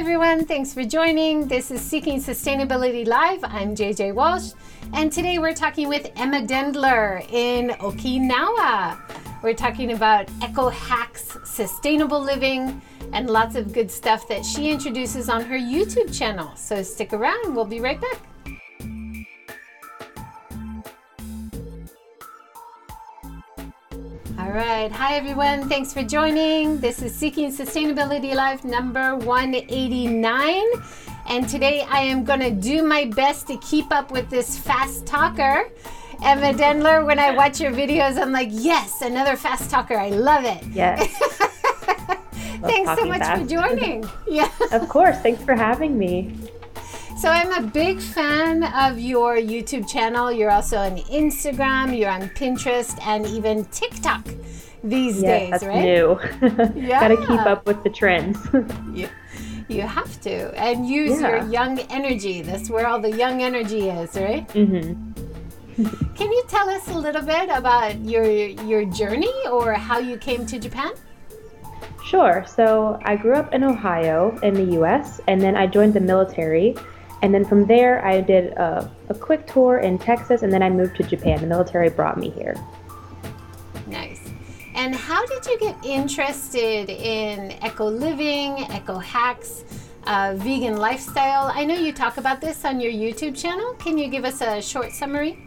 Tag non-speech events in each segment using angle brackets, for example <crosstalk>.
everyone. Thanks for joining. This is Seeking Sustainability Live. I'm JJ Walsh, and today we're talking with Emma Dendler in Okinawa. We're talking about eco hacks, sustainable living, and lots of good stuff that she introduces on her YouTube channel. So stick around, we'll be right back. All right. Hi, everyone. Thanks for joining. This is Seeking Sustainability Live number 189. And today I am going to do my best to keep up with this fast talker. Emma Dendler, when I watch your videos, I'm like, yes, another fast talker. I love it. Yes. <laughs> Thanks so much fast. for <laughs> joining. yeah. Of course. Thanks for having me. So I'm a big fan of your YouTube channel. You're also on Instagram, you're on Pinterest, and even TikTok these yes, days, that's right? new. yeah. <laughs> Gotta keep up with the trends. <laughs> you, you have to. And use yeah. your young energy. That's where all the young energy is, right? Mm-hmm. <laughs> Can you tell us a little bit about your your journey or how you came to Japan? Sure. So I grew up in Ohio in the US and then I joined the military and then from there, I did a, a quick tour in Texas, and then I moved to Japan. The military brought me here. Nice. And how did you get interested in eco living, eco hacks, uh, vegan lifestyle? I know you talk about this on your YouTube channel. Can you give us a short summary?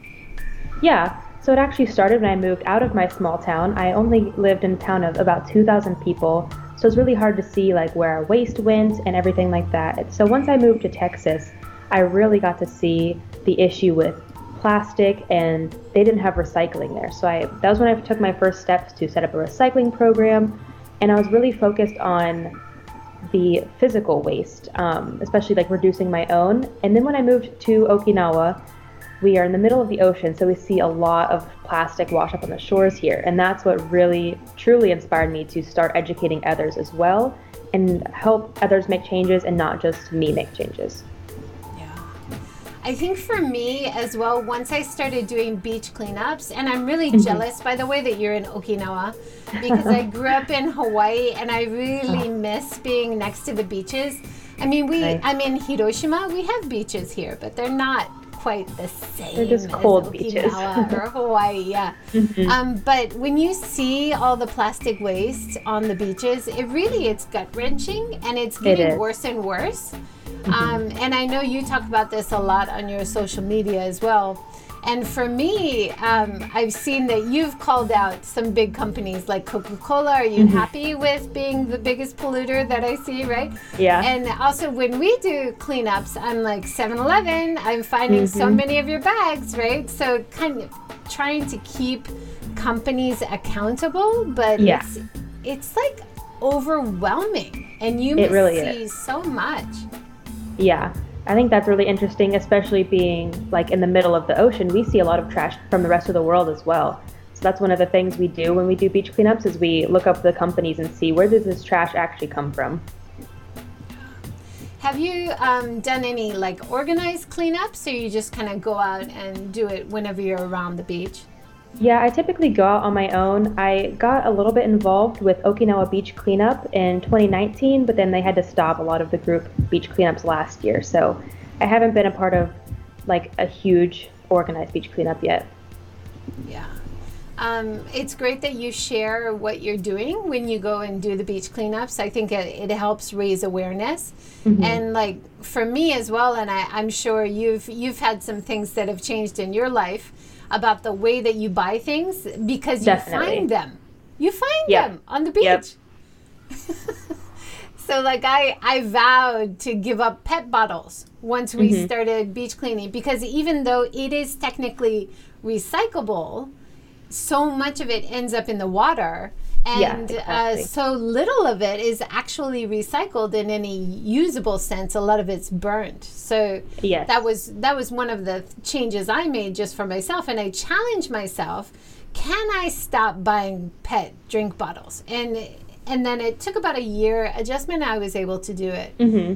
Yeah. So it actually started when I moved out of my small town. I only lived in a town of about 2,000 people, so it's really hard to see like where our waste went and everything like that. So once I moved to Texas, I really got to see the issue with plastic and they didn't have recycling there. So I that was when I took my first steps to set up a recycling program and I was really focused on the physical waste, um, especially like reducing my own. And then when I moved to Okinawa, we are in the middle of the ocean, so we see a lot of plastic wash up on the shores here. And that's what really, truly inspired me to start educating others as well and help others make changes and not just me make changes. I think for me as well, once I started doing beach cleanups, and I'm really mm-hmm. jealous, by the way, that you're in Okinawa because I grew up in Hawaii and I really oh. miss being next to the beaches. I mean, we, nice. I'm in Hiroshima, we have beaches here, but they're not quite the same. They're just cold beaches. or <laughs> Hawaii, yeah. Mm-hmm. Um, but when you see all the plastic waste on the beaches, it really it's gut wrenching and it's getting it worse and worse. Mm-hmm. Um, and I know you talk about this a lot on your social media as well. And for me, um, I've seen that you've called out some big companies like Coca Cola. Are you mm-hmm. happy with being the biggest polluter that I see, right? Yeah. And also, when we do cleanups, I'm like 7 Eleven, I'm finding mm-hmm. so many of your bags, right? So, kind of trying to keep companies accountable, but yeah. it's, it's like overwhelming. And you it really see is. so much. Yeah. I think that's really interesting, especially being like in the middle of the ocean. We see a lot of trash from the rest of the world as well. So that's one of the things we do when we do beach cleanups is we look up the companies and see where does this trash actually come from. Have you um, done any like organized cleanups, or you just kind of go out and do it whenever you're around the beach? Yeah, I typically go out on my own. I got a little bit involved with Okinawa Beach Cleanup in 2019, but then they had to stop a lot of the group beach cleanups last year. So I haven't been a part of like a huge organized beach cleanup yet. Yeah. Um, it's great that you share what you're doing when you go and do the beach cleanups. I think it, it helps raise awareness, mm-hmm. and like for me as well. And I, I'm sure you've you've had some things that have changed in your life about the way that you buy things because Definitely. you find them. You find yep. them on the beach. Yep. <laughs> so like I I vowed to give up pet bottles once we mm-hmm. started beach cleaning because even though it is technically recyclable, so much of it ends up in the water and yeah, uh, exactly. uh, so little of it is actually recycled in any usable sense a lot of it's burnt so yes. that was that was one of the changes i made just for myself and i challenged myself can i stop buying pet drink bottles and and then it took about a year adjustment i was able to do it mm-hmm.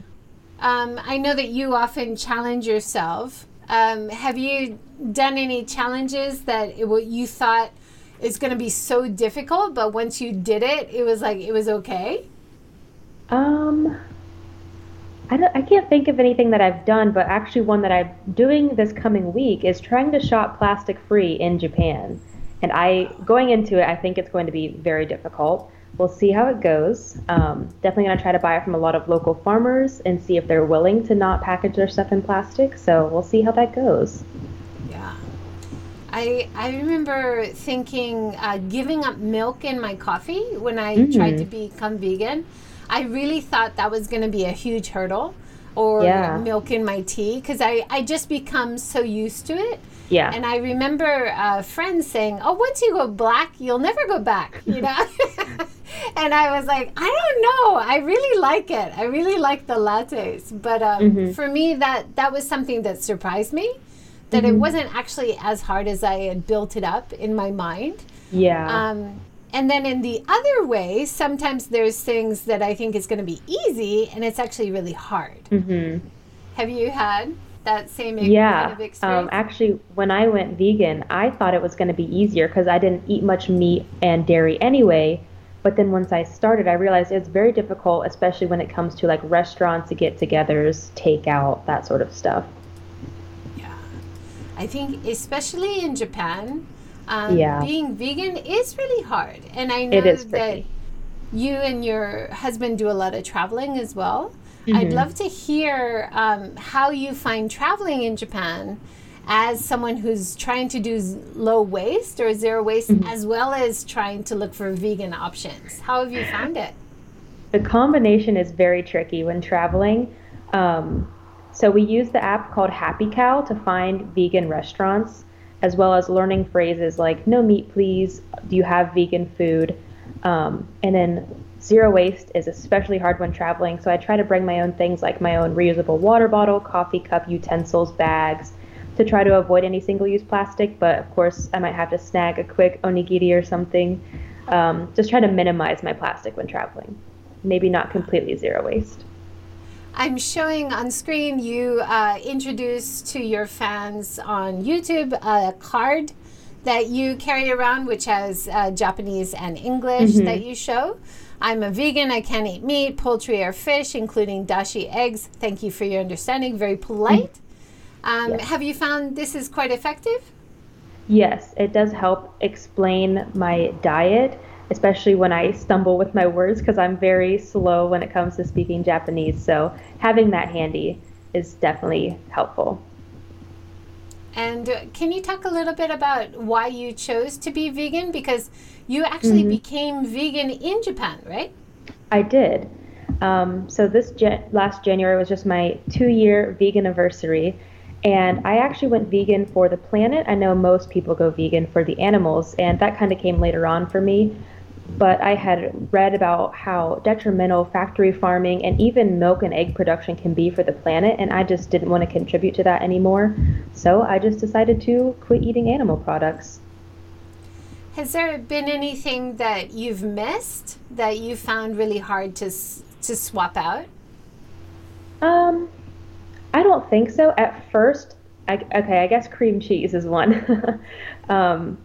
um, i know that you often challenge yourself um, have you done any challenges that it, what you thought it's going to be so difficult, but once you did it, it was like it was okay? Um I, don't, I can't think of anything that I've done, but actually, one that I'm doing this coming week is trying to shop plastic free in Japan. And I, going into it, I think it's going to be very difficult. We'll see how it goes. Um, definitely going to try to buy it from a lot of local farmers and see if they're willing to not package their stuff in plastic. So we'll see how that goes. I, I remember thinking uh, giving up milk in my coffee when I mm-hmm. tried to become vegan. I really thought that was going to be a huge hurdle or yeah. milk in my tea because I, I just become so used to it. Yeah. And I remember uh, friends saying, oh, once you go black, you'll never go back, you know? <laughs> and I was like, I don't know. I really like it. I really like the lattes. But um, mm-hmm. for me, that, that was something that surprised me that mm-hmm. it wasn't actually as hard as I had built it up in my mind. Yeah. Um, and then in the other way, sometimes there's things that I think is going to be easy and it's actually really hard. Mm-hmm. Have you had that same yeah. kind of experience? Um, actually, when I went vegan, I thought it was going to be easier because I didn't eat much meat and dairy anyway. But then once I started, I realized it's very difficult, especially when it comes to like restaurants, get togethers, takeout, that sort of stuff. I think, especially in Japan, um, yeah. being vegan is really hard. And I know that you and your husband do a lot of traveling as well. Mm-hmm. I'd love to hear um, how you find traveling in Japan as someone who's trying to do low waste or zero waste, mm-hmm. as well as trying to look for vegan options. How have you found it? The combination is very tricky when traveling. Um, so we use the app called Happy Cow to find vegan restaurants as well as learning phrases like no meat please. Do you have vegan food? Um, and then zero waste is especially hard when traveling. So i try to bring my own things like my own reusable water bottle coffee cup utensils bags to try to avoid any single-use plastic. But of course i might have to snag a quick onigiri or something. Um, just try to minimize my plastic when traveling. Maybe not completely zero waste I'm showing on screen you uh, introduce to your fans on YouTube a card that you carry around, which has uh, Japanese and English mm-hmm. that you show. I'm a vegan. I can't eat meat, poultry, or fish, including dashi eggs. Thank you for your understanding. Very polite. Mm-hmm. Um, yes. Have you found this is quite effective? Yes, it does help explain my diet especially when I stumble with my words because I'm very slow when it comes to speaking Japanese. So having that handy is definitely helpful. And can you talk a little bit about why you chose to be vegan? Because you actually mm-hmm. became vegan in Japan, right? I did. Um, so this last January was just my two-year vegan anniversary, and I actually went vegan for the planet. I know most people go vegan for the animals, and that kind of came later on for me but I had read about how detrimental factory farming and even milk and egg production can be for the planet, and I just didn't want to contribute to that anymore. So I just decided to quit eating animal products. Has there been anything that you've missed that you found really hard to to swap out? Um, I don't think so. At first, I, okay, I guess cream cheese is one. <laughs> um,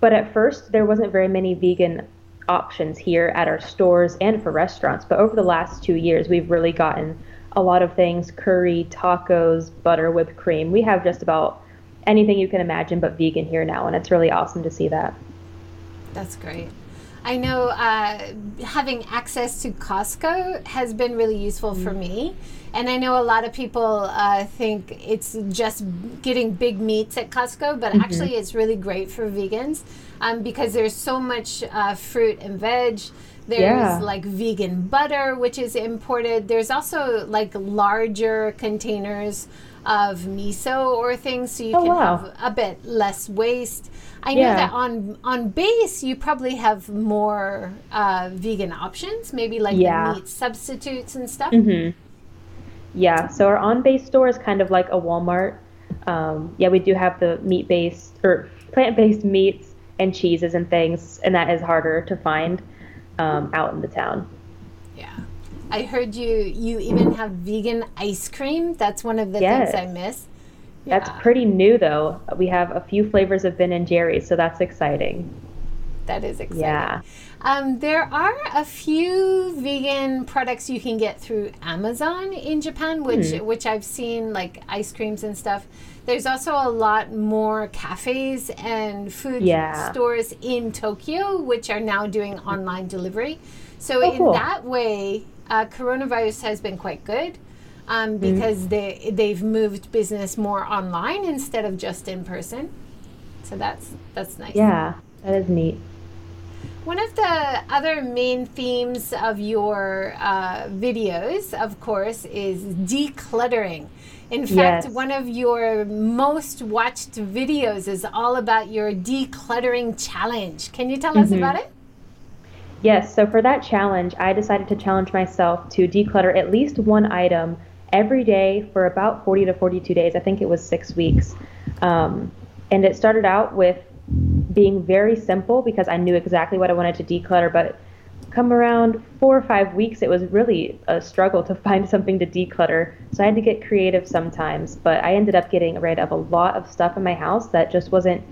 but at first, there wasn't very many vegan options here at our stores and for restaurants. But over the last two years, we've really gotten a lot of things curry, tacos, butter, whipped cream. We have just about anything you can imagine but vegan here now, and it's really awesome to see that. That's great. I know uh, having access to Costco has been really useful mm. for me. And I know a lot of people uh, think it's just getting big meats at Costco, but mm-hmm. actually, it's really great for vegans um, because there's so much uh, fruit and veg. There's yeah. like vegan butter, which is imported. There's also like larger containers of miso or things, so you oh, can wow. have a bit less waste. I yeah. know that on on base you probably have more uh, vegan options, maybe like yeah. meat substitutes and stuff. Mm-hmm. Yeah, so our on base store is kind of like a Walmart. Um, yeah, we do have the meat based or plant based <laughs> meats and cheeses and things, and that is harder to find um, out in the town. Yeah. I heard you you even have vegan ice cream. That's one of the yes. things I miss. Yeah. That's pretty new though. We have a few flavors of Ben and Jerry's, so that's exciting. That is exciting. Yeah. Um, there are a few vegan products you can get through Amazon in Japan, which Hmm. which I've seen like ice creams and stuff. There's also a lot more cafes and food Yeah. stores in Tokyo, which are now doing online delivery. So Oh, in cool. that way, uh, coronavirus has been quite good um, Mm-hmm. because they they've moved business more online instead of just in person. So that's that's nice. Yeah, that is neat. One of the other main themes of your uh, videos, of course, is decluttering. In fact, Yes. one of your most watched videos is all about your decluttering challenge. Can you tell us Mm-hmm. about it? Yes, so for that challenge, I decided to challenge myself to declutter at least one item every day for about 40 to 42 days. I think it was six weeks. Um, and it started out with being very simple because I knew exactly what I wanted to declutter, but come around four or five weeks, it was really a struggle to <laughs> find something to declutter. So I had to get creative sometimes, but I ended up getting rid of a lot of stuff in my house that just wasn't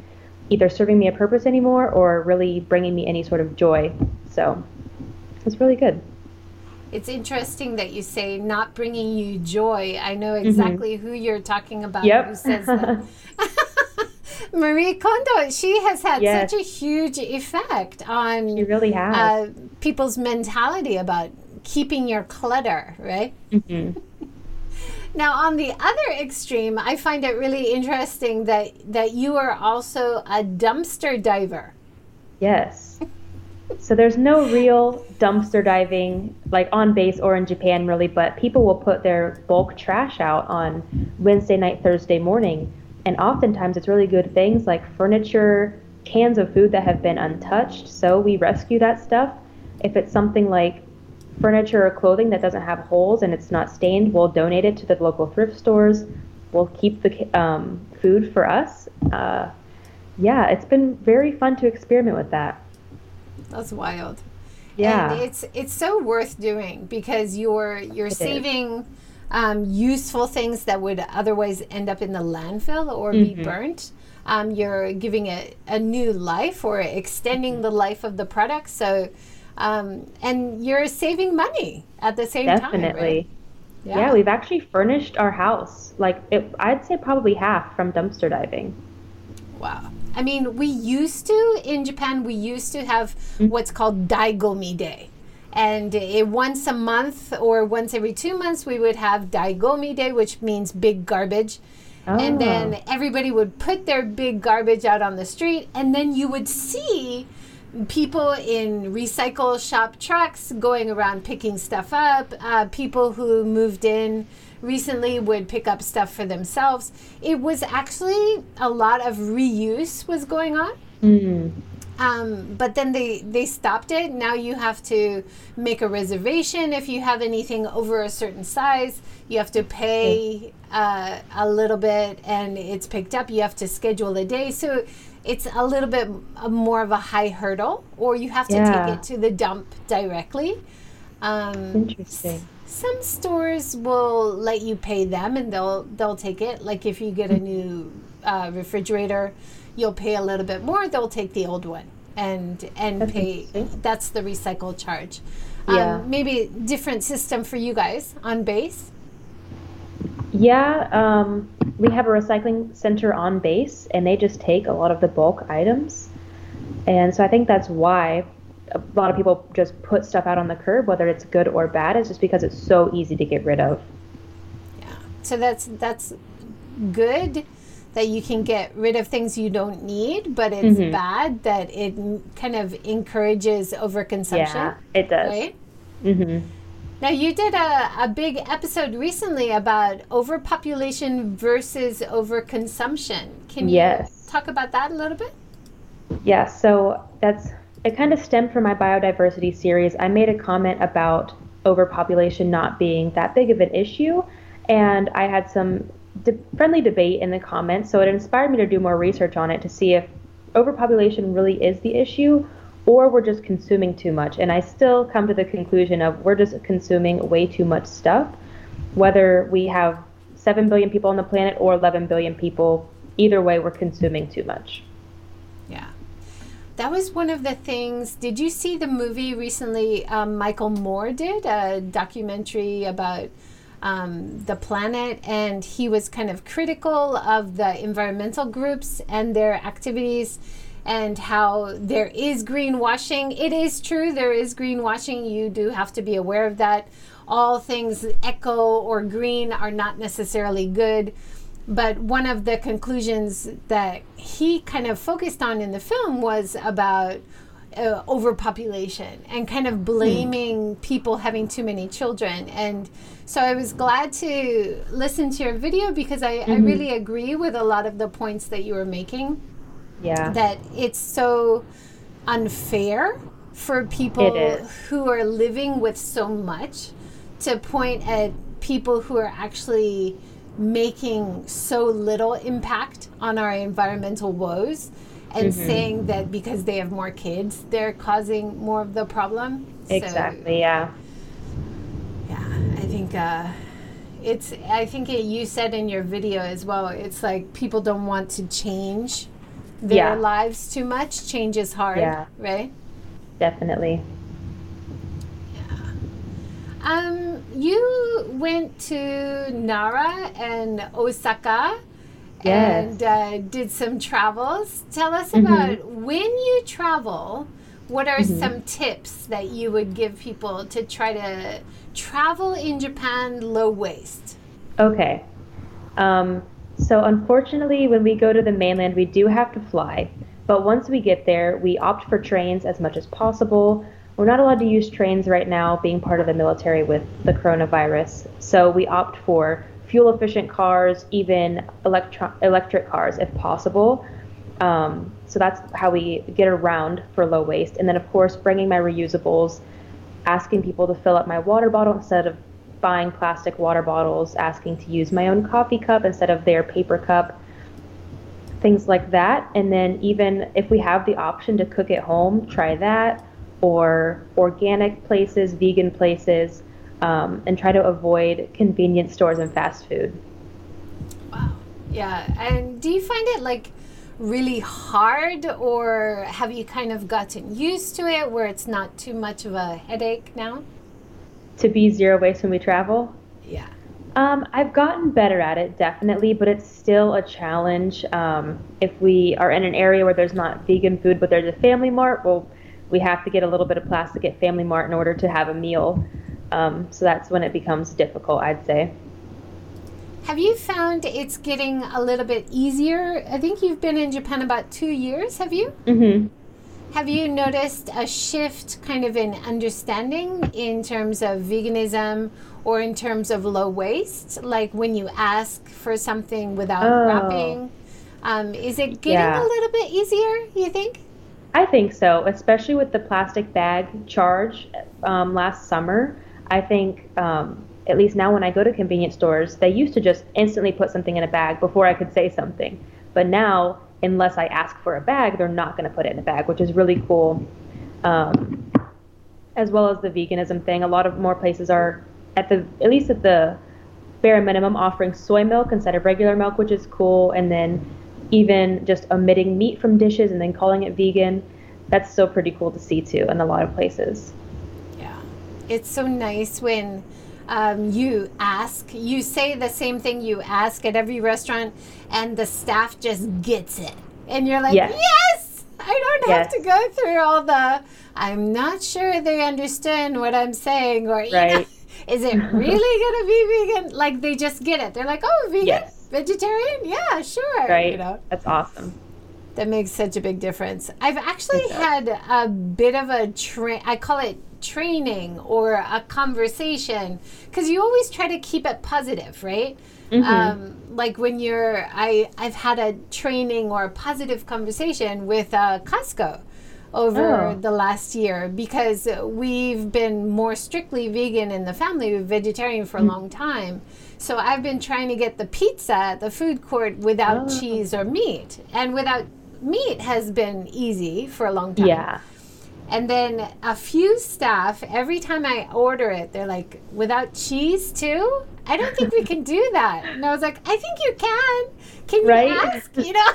either serving me a purpose anymore or really bringing me any sort of joy. So it was really good. It's interesting that you say not bringing you joy. I know mm-hmm. exactly who you're talking about. Yep. Who says that? <laughs> <laughs> Marie Kondo, she has had Yes. such a huge effect on You really have. uh, people's mentality about keeping your clutter, right? Mhm. <laughs> Now, on the other extreme, I find it really interesting that that you are also a dumpster diver. Yes. So there's no real dumpster diving like on base or in Japan really, but people will put their bulk trash out on Wednesday night, Thursday morning. And oftentimes it's really good things like furniture, cans of food that have been untouched. So we rescue that stuff. If it's something like furniture or clothing that doesn't have holes and it's not stained, we'll donate it to the local thrift stores. We'll keep the um, food for us. Uh, yeah, it's been very fun to experiment with that. That's wild. Yeah. And it's it's so worth doing because you're you're is. saving um, useful things that would otherwise end up in the landfill or be Mm-hmm. burnt. Um, you're giving it a new life or extending the life of the product. So, um, and you're saving money at the same time. Definitely. right? Yeah. we've actually furnished our house. Like it, I'd say probably half from dumpster diving. Wow. I mean, we used to in Japan. We used to have what's called Daigomi Day, and it, once a month or once every two months, we would have Daigomi Day, which means big garbage. And Oh. then everybody would put their big garbage out on the street, and then you would see people in recycle shop trucks going around picking stuff up. Uh, people who moved in recently would pick up stuff for themselves. It was actually a lot of reuse was going on. Mm. Um, but then they, they stopped it. Now you have to make a reservation if you have anything over a certain size. You have to pay uh, a little bit and it's picked up. You have to schedule a day. So it's a little bit more of a high hurdle, or you have to Yeah. take it to the dump directly. Um, Interesting. some stores will let you pay them and they'll they'll take it like if you get a new uh, refrigerator you'll pay a little bit more they'll take the old one and and That's pay that's the recycle charge Yeah. um, maybe different system for you guys on base Yeah, um, we have a recycling center on base, and they just take a lot of the bulk items. And so I think that's why a lot of people just put stuff out on the curb, whether it's good or bad. It's just because it's so easy to get rid of. yeah so that's that's good that you can get rid of things you don't need but it's Mhm. bad that it kind of encourages overconsumption Yeah, it does. right hmm Now, you did a, a big episode recently about overpopulation versus overconsumption. Can you Yes. talk about that a little bit? Yeah, so that's it kind of stemmed from my biodiversity series. I made a comment about overpopulation not being that big of an issue, and I had some de- friendly debate in the comments, so it inspired me to do more research on it to see if overpopulation really is the issue or we're just consuming too much. And I still come to the conclusion of we're just consuming way too much stuff, whether we have 7 billion people on the planet or 11 billion people, either way, we're consuming too much. Yeah. that was one of the things. Did you see the movie recently? Um, Michael Moore did a documentary about um, the planet, and he was kind of critical of the environmental groups and their activities and how there is greenwashing. It is true, there is greenwashing. You do have to be aware of that. All things eco or green are not necessarily good. But one of the conclusions that he kind of focused on in the film was about uh, overpopulation and kind of blaming mm. people having too many children. And so I was glad to listen to your video because I, mm-hmm. I really agree with a lot of the points that you were making. Yeah. That it's so unfair for people who are living with so much to point at people who are actually making so little impact on our environmental woes and mm-hmm. saying that because they have more kids, they're causing more of the problem. Exactly, so, yeah. Yeah, I think uh, it's, I think it, you said in your video as well, it's like people don't want to change their yeah. lives too much. Change is hard, yeah. right? Definitely. Yeah. Um, you went to Nara and Osaka yes. and uh, did some travels. Tell us mm-hmm. about when you travel. What are mm-hmm. some tips that you would give people to try to travel in Japan low waste? Okay. Um, so, unfortunately, when we go to the mainland, we do have to fly. But once we get there, we opt for trains as much as possible. We're not allowed to use trains right now, being part of the military with the coronavirus. So, we opt for fuel efficient cars, even electro- electric cars if possible. Um, so that's how we get around for low waste. And then, of course, bringing my reusables, asking people to fill up my water bottle instead of buying plastic water bottles, asking to use my own coffee cup instead of their paper cup, things like that. And then, even if we have the option to cook at home, try that, or organic places, vegan places um, and try to avoid convenience stores and fast food. Wow. Yeah. And do you find it like really hard, or have you kind of gotten used to it where it's not too much of a headache now? To be zero waste when we travel? Yeah. Um, I've gotten better at it, definitely, but it's still a challenge. Um, if we are in an area where there's not vegan food, but there's a Family Mart, well, we have to get a little bit of plastic at Family Mart in order to have a meal. Um, so that's when it becomes difficult, I'd say. Have you found it's getting a little bit easier? I think you've been in Japan about two years, have you? Mm-hmm. Have you noticed a shift kind of in understanding in terms of veganism or in terms of low waste? Like when you ask for something without oh. wrapping? Um, is it getting yeah. a little bit easier, you think? I think so, especially with the plastic bag charge um, last summer. I think, um, at least now when I go to convenience stores, they used to just instantly put something in a bag before I could say something. But now, unless I ask for a bag, they're not going to put it in a bag, which is really cool. Um, as well as the veganism thing, a lot of more places are at the at least at the bare minimum offering soy milk instead of regular milk, which is cool. And then even just omitting meat from dishes and then calling it vegan. That's still pretty cool to see too in a lot of places it's so nice when um, you ask, you say the same thing you ask at every restaurant, and the staff just gets it. And you're like, yes, yes I don't yes. have to go through all the, I'm not sure they understand what I'm saying, or, right. Know, is it really <laughs> going to be vegan? Like, they just get it. They're like, oh, vegan? Yes. Vegetarian? Yeah, sure. Right. You know? That's awesome. That makes such a big difference. I've actually had a bit of a train, I call it training or a conversation because you always try to keep it positive right mm-hmm. um, like when you're i i've had a training or a positive conversation with uh, costco over oh. the last year because we've been more strictly vegan in the family we're vegetarian for a mm. long time so i've been trying to get the pizza at the food court without oh. cheese or meat and without meat has been easy for a long time yeah and then a few staff, every time I order it, they're like, without cheese too? I don't think we can do that. And I was like, I think you can. Can you right? ask? You know?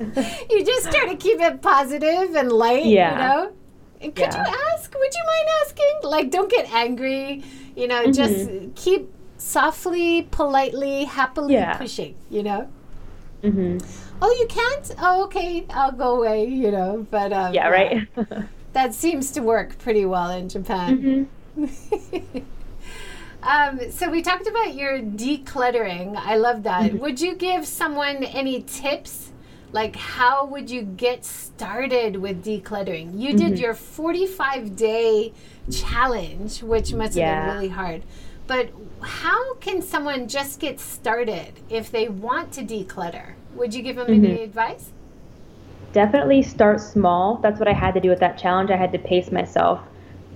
<laughs> you just try to keep it positive and light, Yeah. you know? And Could Yeah. you ask? Would you mind asking? Like, don't get angry. You know, just keep softly, politely, happily Yeah. pushing. You know. hmm Oh, you can't? Oh, okay. I'll go away. You know. But um, Yeah, right. <laughs> That seems to work pretty well in Japan. hmm <laughs> Um, so we talked about your decluttering. I love that. Mm-hmm. Would you give someone any tips? Like how would you get started with decluttering? You Mm-hmm. did your 45 day challenge, which must have Yeah. been really hard. But how can someone just get started if they want to declutter? Would you give them any Mm-hmm. advice? Definitely start small. That's what I had to do with that challenge. I had to pace myself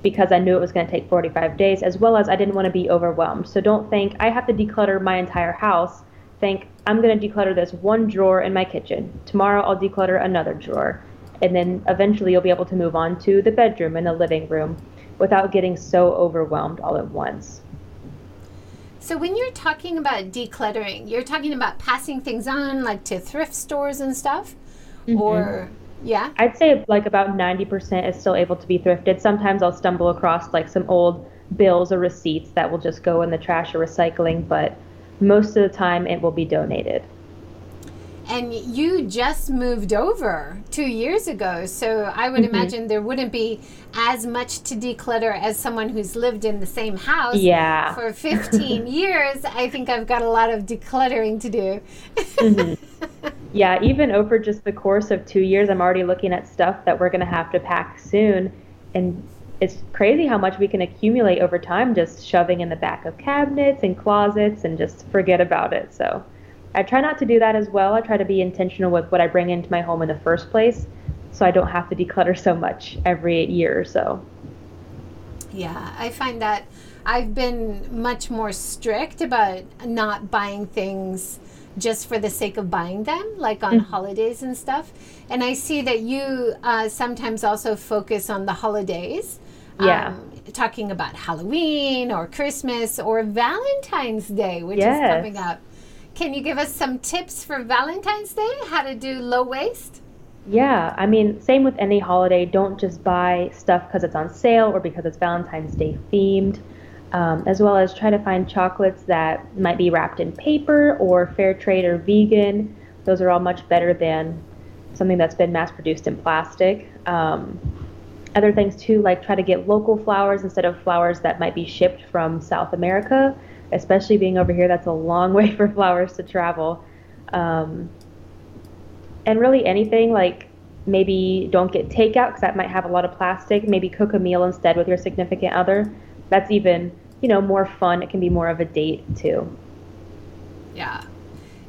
because I knew it was going to take 45 days, as well as I didn't want to be overwhelmed. So don't think I have to declutter my entire house. Think I'm going to declutter this one drawer in my kitchen. Tomorrow I'll declutter another drawer. And then eventually you'll be able to move on to the bedroom and the living room without getting so overwhelmed all at once. So when you're talking about decluttering, you're talking about passing things on like to thrift stores and stuff? Mm-hmm. Or yeah? I'd say like about 90% is still able to be thrifted. Sometimes I'll stumble across like some old bills or receipts that will just go in the trash or recycling, but most of the time it will be donated. And you just moved over two years ago, so I would Mm-hmm. imagine there wouldn't be as much to declutter as someone who's lived in the same house Yeah. for 15 <laughs> years. I think I've got a lot of decluttering to do. Mm-hmm. <laughs> Yeah, even over just the course of two years, I'm already looking at stuff that we're going to have to pack soon. And it's crazy how much we can accumulate over time just shoving in the back of cabinets and closets and just forget about it. So I try not to do that as well. I try to be intentional with what I bring into my home in the first place so I don't have to declutter so much every year or so. Yeah, I find that I've been much more strict about not buying things just for the sake of buying them, like on holidays and stuff. And I see that you uh, sometimes also focus on the holidays. Yeah. Um, talking about Halloween or Christmas or Valentine's Day, which is coming up. Can you give us some tips for Valentine's Day? How to do low waste? Yeah, I mean, same with any holiday. Don't just buy stuff because it's on sale or because it's Valentine's Day themed. Um, as well as try to find chocolates that might be wrapped in paper or fair trade or vegan. Those are all much better than something that's been mass produced in plastic. Um, other things too, like try to get local flowers instead of flowers that might be shipped from South America. Especially being over here, that's a long <laughs> way for flowers to travel. Um, and really anything like maybe don't get takeout because that might have a lot of plastic. Maybe cook a meal instead with your significant other. That's even you know more fun. It can be more of a date too. Yeah.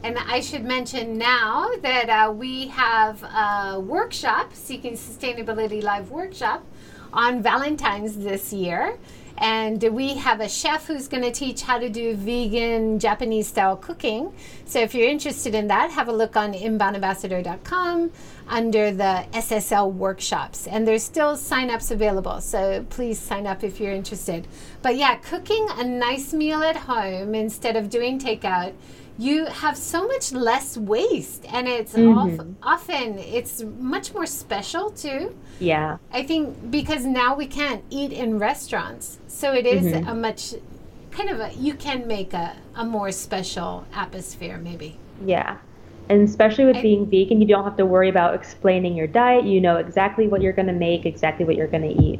And I should mention now that uh, we have a workshop, Seeking Sustainability Live workshop, on Valentine's this year. And we have a chef who's going to teach how to do vegan Japanese style cooking. So if you're interested in that, have a look on inboundambassador.com under the SSL workshops. And there's still sign-ups available. So please sign up if you're interested. But yeah, cooking a nice meal at home instead of doing takeout you have so much less waste and it's of, often it's much more special too Yeah, i think because now we can't eat in restaurants so it is a much kind of a you can make a, a more special atmosphere maybe yeah. And especially with I- being vegan, you don't have to worry about explaining your diet. You know exactly what you're going to make, exactly what you're going to eat.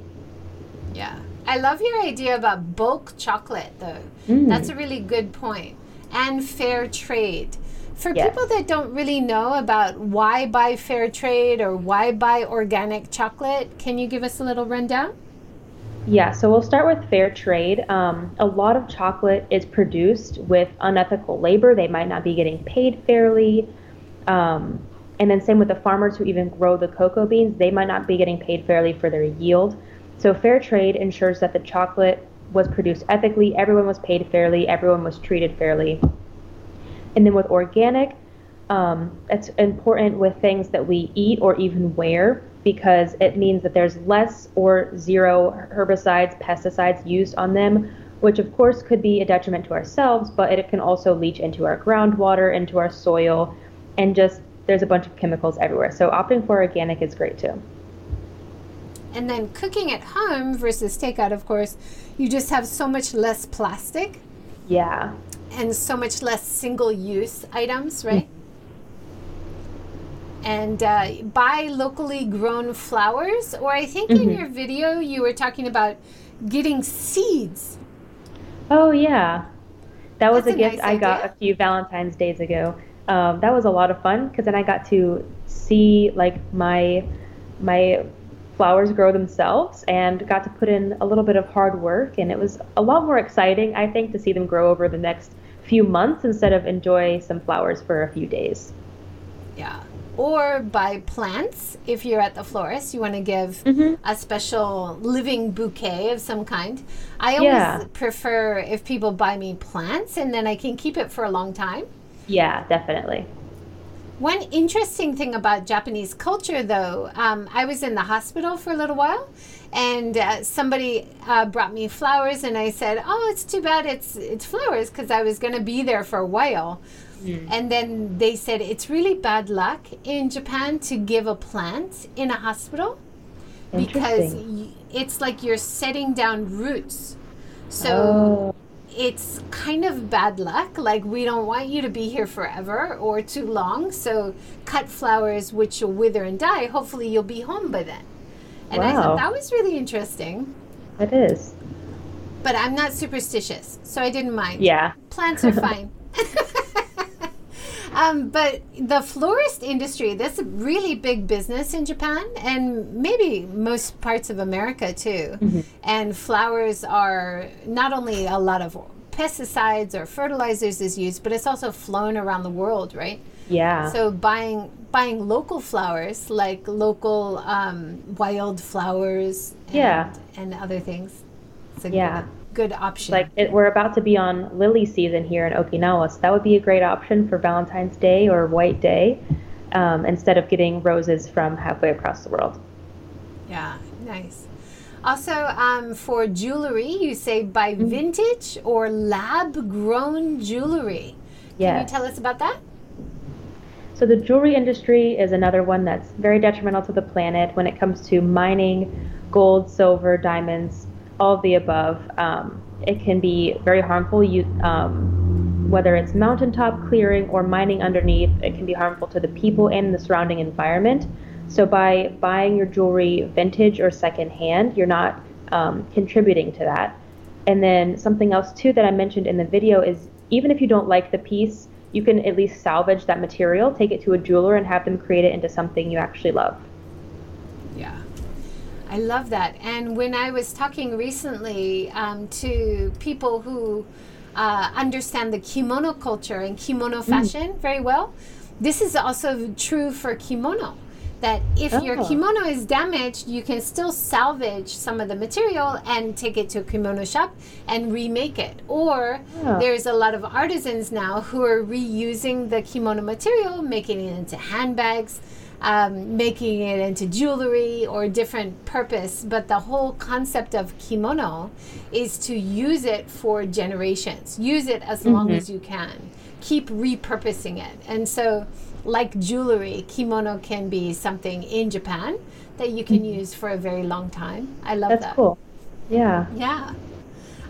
yeah i love your idea about bulk chocolate though Mm. that's a really good point and fair trade for Yes. people that don't really know about why buy fair trade or why buy organic chocolate, can you give us a little rundown? Yeah, so we'll start with fair trade. Um, a lot of chocolate is produced with unethical labor. They might not be getting paid fairly. Um, and then, same with the farmers who even grow the cocoa beans, they might not be getting paid fairly for their yield. So, fair trade ensures that the chocolate was produced ethically, everyone was paid fairly, everyone was treated fairly. And then with organic, um, it's important with things that we eat or even wear because it means that there's less or zero herbicides, pesticides used on them, which of course could be a detriment to ourselves, but it can also leach into our groundwater, into our soil, and just there's a bunch of chemicals everywhere. So opting for organic is great too. And then cooking at home versus takeout, of course, you just have so much less plastic. Yeah. And so much less single use items, right? Mm-hmm. And uh, buy locally grown flowers. Or I think mm-hmm. in your video you were talking about getting seeds. Oh, yeah. That was That's a gift nice I got a few Valentine's days ago. Um, that was a lot of fun because then I got to see like my my flowers grow themselves and got to put in a little bit of hard work. And it was a lot more exciting i think to see them grow over the next few months instead of enjoy some flowers for a few days. Yeah. Or buy plants if you're at the florist. You want to give mm-hmm. a special living bouquet of some kind. I always yeah. prefer if people buy me plants and then i can keep it for a long time. Yeah definitely one interesting thing about Japanese culture, though, um, I was in the hospital for a little while, and uh, somebody uh, brought me flowers, and I said, "Oh, it's too bad it's it's flowers because I was going to be there for a while." Mm. And then they said it's really bad luck in Japan to give a plant in a hospital because it's like you're setting down roots. So oh it's kind of bad luck. Like, we don't want you to be here forever or too long. So, cut flowers which will wither and die. Hopefully, you'll be home by then. And wow. I thought that was really interesting. It is. But I'm not superstitious, so I didn't mind. Yeah. Plants are <laughs> fine. <laughs> Um, but the florist industry, that's a really big business in Japan and maybe most parts of America too. Mm-hmm. And flowers are not only a lot of pesticides or fertilizers is used, but it's also flown around the world, right? Yeah. So buying buying local flowers, like local um, wild flowers, and, yeah, and other things. yeah good option. Like it, we're about to be on lily season here in Okinawa, so that would be a great option for Valentine's Day or White Day, um, instead of getting roses from halfway across the world. Yeah, nice. Also, um, for jewelry, you say buy mm-hmm. vintage or lab grown jewelry. Can you tell us about that? So, the jewelry industry is another one that's very detrimental to the planet when it comes to mining gold, silver, diamonds, all of the above. Um, it can be very harmful. You, um, whether it's mountaintop clearing or mining underneath, it can be harmful to the people and the surrounding environment. So by buying your jewelry vintage or secondhand, you're not um, contributing to that. And then something else too that I mentioned in the video is even if you don't like the piece, you can at least salvage that material, take it to a jeweler, and have them create it into something you actually love. I love that. And when I was talking recently um, to people who uh, understand the kimono culture and kimono mm. fashion mm. very well, this is also true for kimono. That if oh. your kimono is damaged, you can still salvage some of the material and take it to a kimono shop and remake it. Or oh. there's a lot of artisans now who are reusing the kimono material, making it into handbags um, making it into jewelry or different purpose. But the whole concept of kimono is to use it for generations, use it as mm-hmm. long as you can, keep repurposing it. And so, like jewelry, kimono can be something in Japan that you can mm-hmm. use for a very long time. I love That's that. cool. Yeah. Yeah.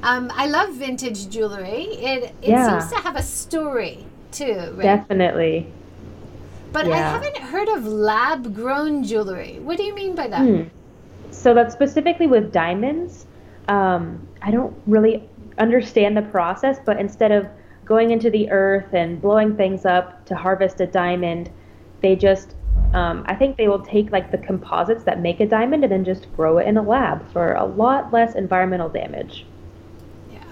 Um, I love vintage jewelry. It it yeah. seems to have a story too. Right? Definitely. But yeah. I haven't heard of lab grown jewelry. What do you mean by that? Hmm. So that's specifically with diamonds. Um, I don't really understand the process, but instead of going into the earth and blowing things up to harvest a diamond, they just um, I think they will take like the composites that make a diamond and then just grow it in a lab for a lot less environmental damage. Yeah.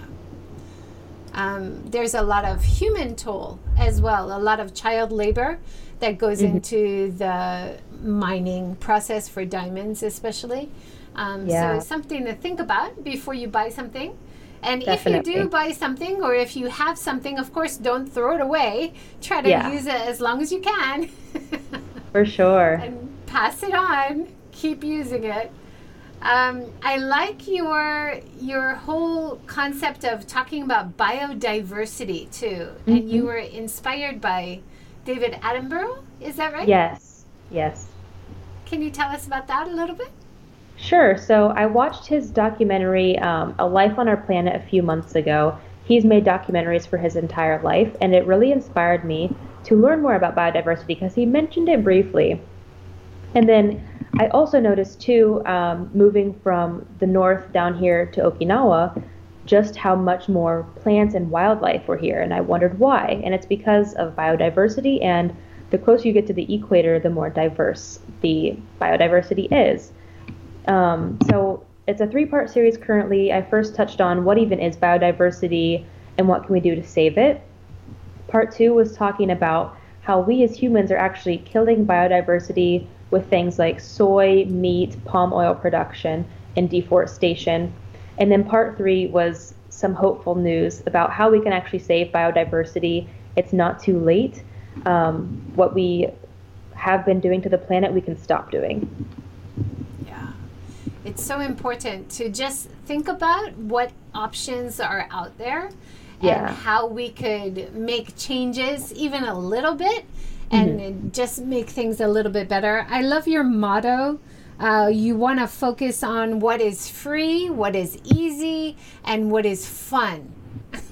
Um, there's a lot of human toll as well, a lot of child labor that goes mm-hmm. into the mining process for diamonds, especially. Um, yeah. So something to think about before you buy something. And Definitely. if you do buy something, or if you have something, of course, don't throw it away. Try to yeah. use it as long as you can. <laughs> for sure. And pass it on. Keep using it. Um, I like your your whole concept of talking about biodiversity too, mm-hmm. and you mm-hmm. were inspired by David Attenborough. Is that right? Yes. Yes. Can you tell us about that a little bit? Sure. So I watched his documentary, um, A Life on Our Planet, a few months ago. He's made documentaries for his entire life, and it really inspired me to learn more about biodiversity because he mentioned it briefly. And then I also noticed, too, um, moving from the north down here to Okinawa, just how much more plants and wildlife were here. And I wondered why. And it's because of biodiversity, and the closer you get to the equator, the more diverse the biodiversity is. Um, so it's a three part series currently. I first touched on what even is biodiversity and what can we do to save it. Part two was talking about how we as humans are actually killing biodiversity with things like soy, meat, palm oil production, and deforestation. And then part three was some hopeful news about how we can actually save biodiversity. It's not too late. Um, what we have been doing to the planet, we can stop doing. Yeah. It's so important to just think about what options are out there Yeah. and how we could make changes even a little bit and just make things a little bit better. I love your motto. Uh, you want to focus on what is free, what is easy, and what is fun.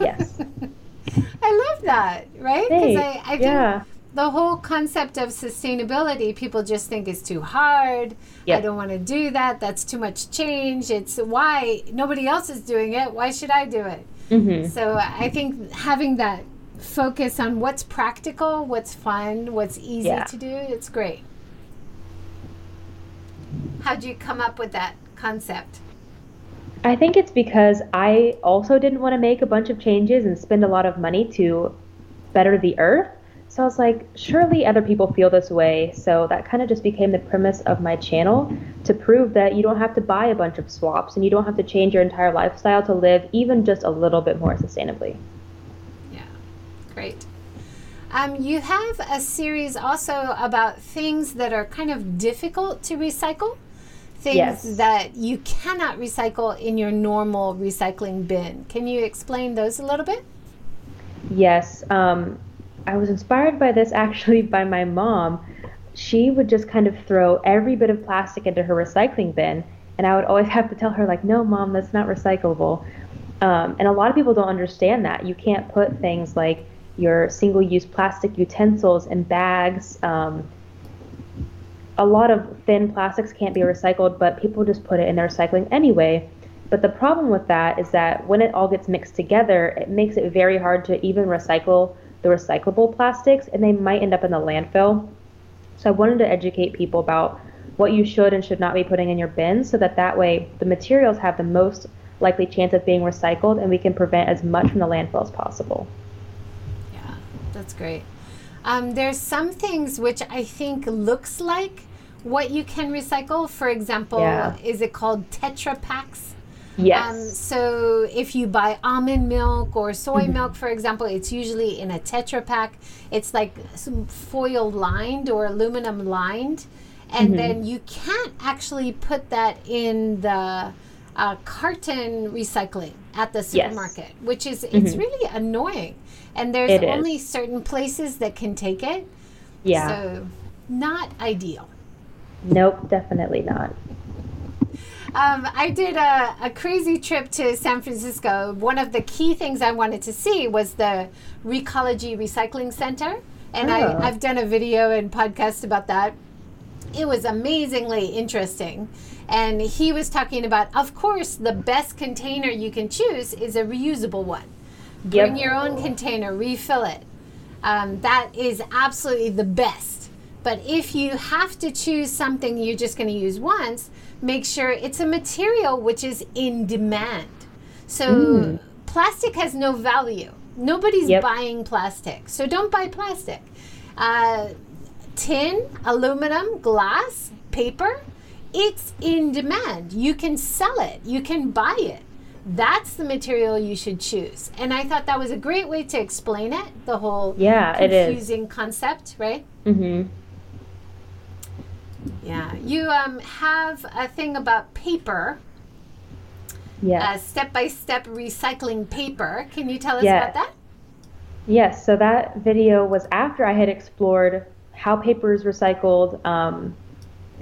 Yes. <laughs> I love that, right? Because I, I think yeah. the whole concept of sustainability, people just think is too hard. I don't want to do that. That's too much change. It's why nobody else is doing it. Why should I do it? hmm So I think having that focus on what's practical, what's fun, what's easy Yeah. to do, it's great. How'd you come up with that concept? I think it's because I also didn't want to make a bunch of changes and spend a lot of money to better the earth. So I was like, surely other people feel this way. So that kind of just became the premise of my channel to prove that you don't have to buy a bunch of swaps and you don't have to change your entire lifestyle to live even just a little bit more sustainably. Yeah, great. Um, you have a series also about things that are kind of difficult to recycle, things Yes. that you cannot recycle in your normal recycling bin. Can you explain those a little bit? Yes, um, I was inspired by this actually by my mom. She would just kind of throw every bit of plastic into her recycling bin, and I would always <laughs> have to tell her, like, no, mom, that's not recyclable. Um, and a lot of people don't understand that. You can't put things like your single use plastic utensils and bags. Um, a lot of thin plastics can't be recycled, but people just put it in their recycling anyway. But the problem with that is that when it all gets mixed together, it makes it very hard to even recycle the recyclable plastics, and they might end up in the landfill. So I wanted to educate people about what you should and should not be putting in your bins so that that way the materials have the most likely chance of being recycled and we can prevent as much from the landfill as possible. That's great. Um, there's some things which I think looks like what you can recycle. For example, Yeah. is it called Tetra Paks? Yes. Um, so if you buy almond milk or soy Mm-hmm. milk, for example, it's usually in a Tetra Pak. It's like some foil lined or aluminum lined, and Mm-hmm. then you can't actually put that in the uh, carton recycling at the supermarket, which is it's really annoying. And there's Mm-hmm. It is. only certain places that can take it. yeah. So not ideal. nope, definitely not. Um, I did a, a crazy trip to San Francisco. One of the key things I wanted to see was the Recology Recycling Center. And Oh. I, I've done a video and podcast about that. It was amazingly interesting. And he was talking about, of course, the best container you can choose is a reusable one. Bring your own container, refill it. Um, that is absolutely the best. But if you have to choose something you're just going to use once, make sure it's a material which is in demand. So plastic has no value. Nobody's Yep. buying plastic. So don't buy plastic. Uh, tin, aluminum, glass, paper, it's in demand. You can sell it, you can buy it. That's the material you should choose. And I thought that was a great way to explain it, the whole Yeah, confusing concept, right? Mm-hmm. Yeah. You um, have a thing about paper, Yes. uh, step by step recycling paper. Can you tell us about that? Yes, so that video was after I had explored how paper is recycled, um,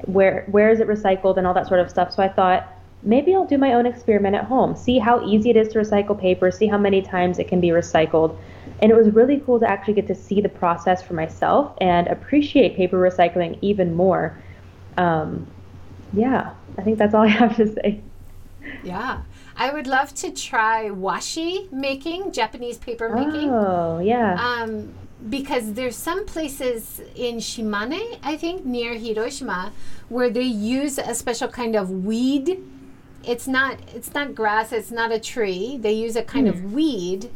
where where is it recycled, and all that sort of stuff. So I thought maybe I'll do my own experiment at home, see how easy it is to recycle paper, see how many times it can be recycled. And it was really cool to actually get to see the process for myself and appreciate paper recycling even more. Um, yeah, I think that's all I have to say. Yeah. I would love to try washi making, Japanese paper making. Oh, yeah. Um, because there's some places in Shimane, I think, near Hiroshima, where they use a special kind of weed. It's not it's not grass, it's not a tree. They use a kind of hmm. weed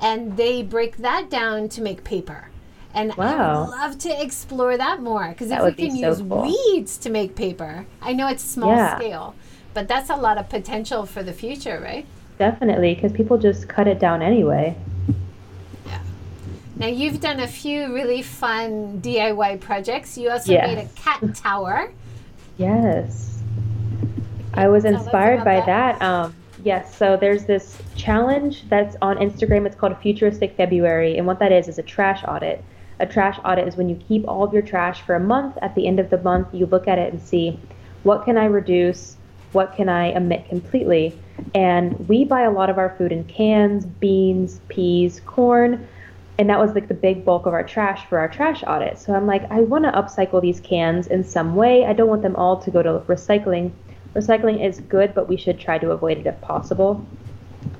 and they break that down to make paper. And I'd love to explore that more because if we can so use cool. weeds to make paper, I know it's small Yeah. scale, but that's a lot of potential for the future, right? Definitely, because people just cut it down anyway. Now you've done a few really fun DIY projects. You also Yes. made a cat tower. Yes. I was inspired by that. that. Um, yes, so there's this challenge that's on Instagram. It's called Futuristic February. And what that is, is a trash audit. A trash audit is when you keep all of your trash for a month. At the end of the month, you look at it and see what can I reduce? What can I omit completely? And we buy a lot of our food in cans, beans, peas, corn and that was like the big bulk of our trash for our trash audit. So I'm like, I want to upcycle these cans in some way. I don't want them all to go to recycling. Recycling is good, but we should try to avoid it if possible.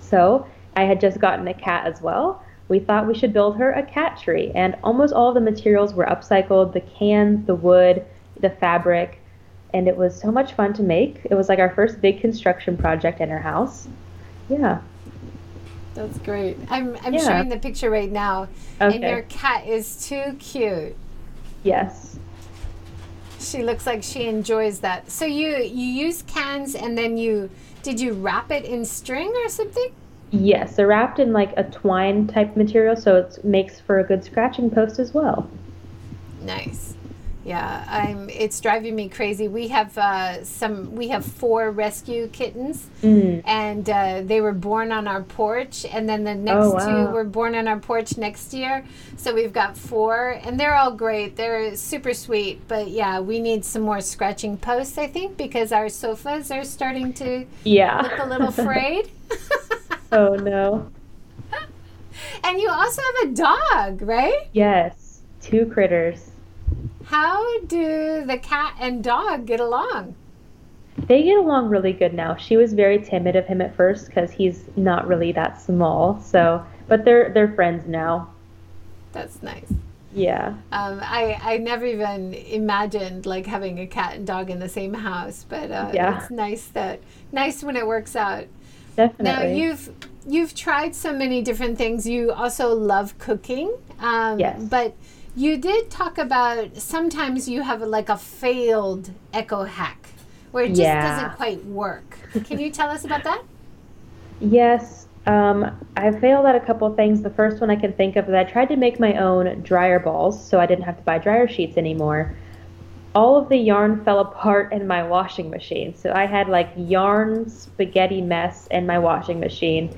So I had just gotten a cat as well. We thought we should build her a cat tree, and almost all the materials were upcycled the cans, the wood, the fabric, and it was so much fun to make. It was like our first big construction project in our house. Yeah. That's great. I'm, I'm Yeah. showing the picture right now, and your cat is too cute. Yes. She looks like she enjoys that. So you you use cans and then you did you wrap it in string or something? Yes, they're wrapped in like a twine type material, so it makes for a good scratching post as well. Nice. Yeah, I'm. It's driving me crazy. We have uh, some. We have four rescue kittens, Mm. and uh, they were born on our porch. And then the next Oh, wow. two were born on our porch next year. So we've got four, and they're all great. They're super sweet. But yeah, we need some more scratching posts. I think because our sofas are starting to Yeah. look a little <laughs> frayed. oh no. <laughs> and you also have a dog, right? Yes, two critters. How do the cat and dog get along? They get along really good now. She was very timid of him at first because he's not really that small. So, but they're they're friends now. That's nice. Yeah. Um, I, I never even imagined like having a cat and dog in the same house, but uh, Yeah. it's nice that nice when it works out. Definitely. Now you've you've tried so many different things. You also love cooking, um, Yes. but you did talk about sometimes you have like a failed eco hack where it just Yeah. doesn't quite work. Can you tell us about that? Yes, um, I failed at a couple things. The first one I can think of is I tried to make my own dryer balls so I didn't have to buy dryer sheets anymore. All of the yarn fell apart in my washing machine. So I had like yarn spaghetti mess in my washing machine.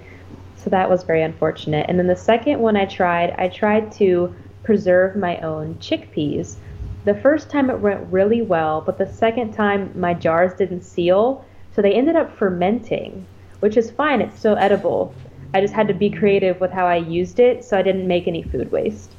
So that was very unfortunate. And then the second one I tried, I tried to preserve my own chickpeas. The first time it went really well, but the second time my jars didn't seal, so they ended up fermenting, which is fine, it's still edible. I just had to be creative with how I used it so I didn't make any food waste.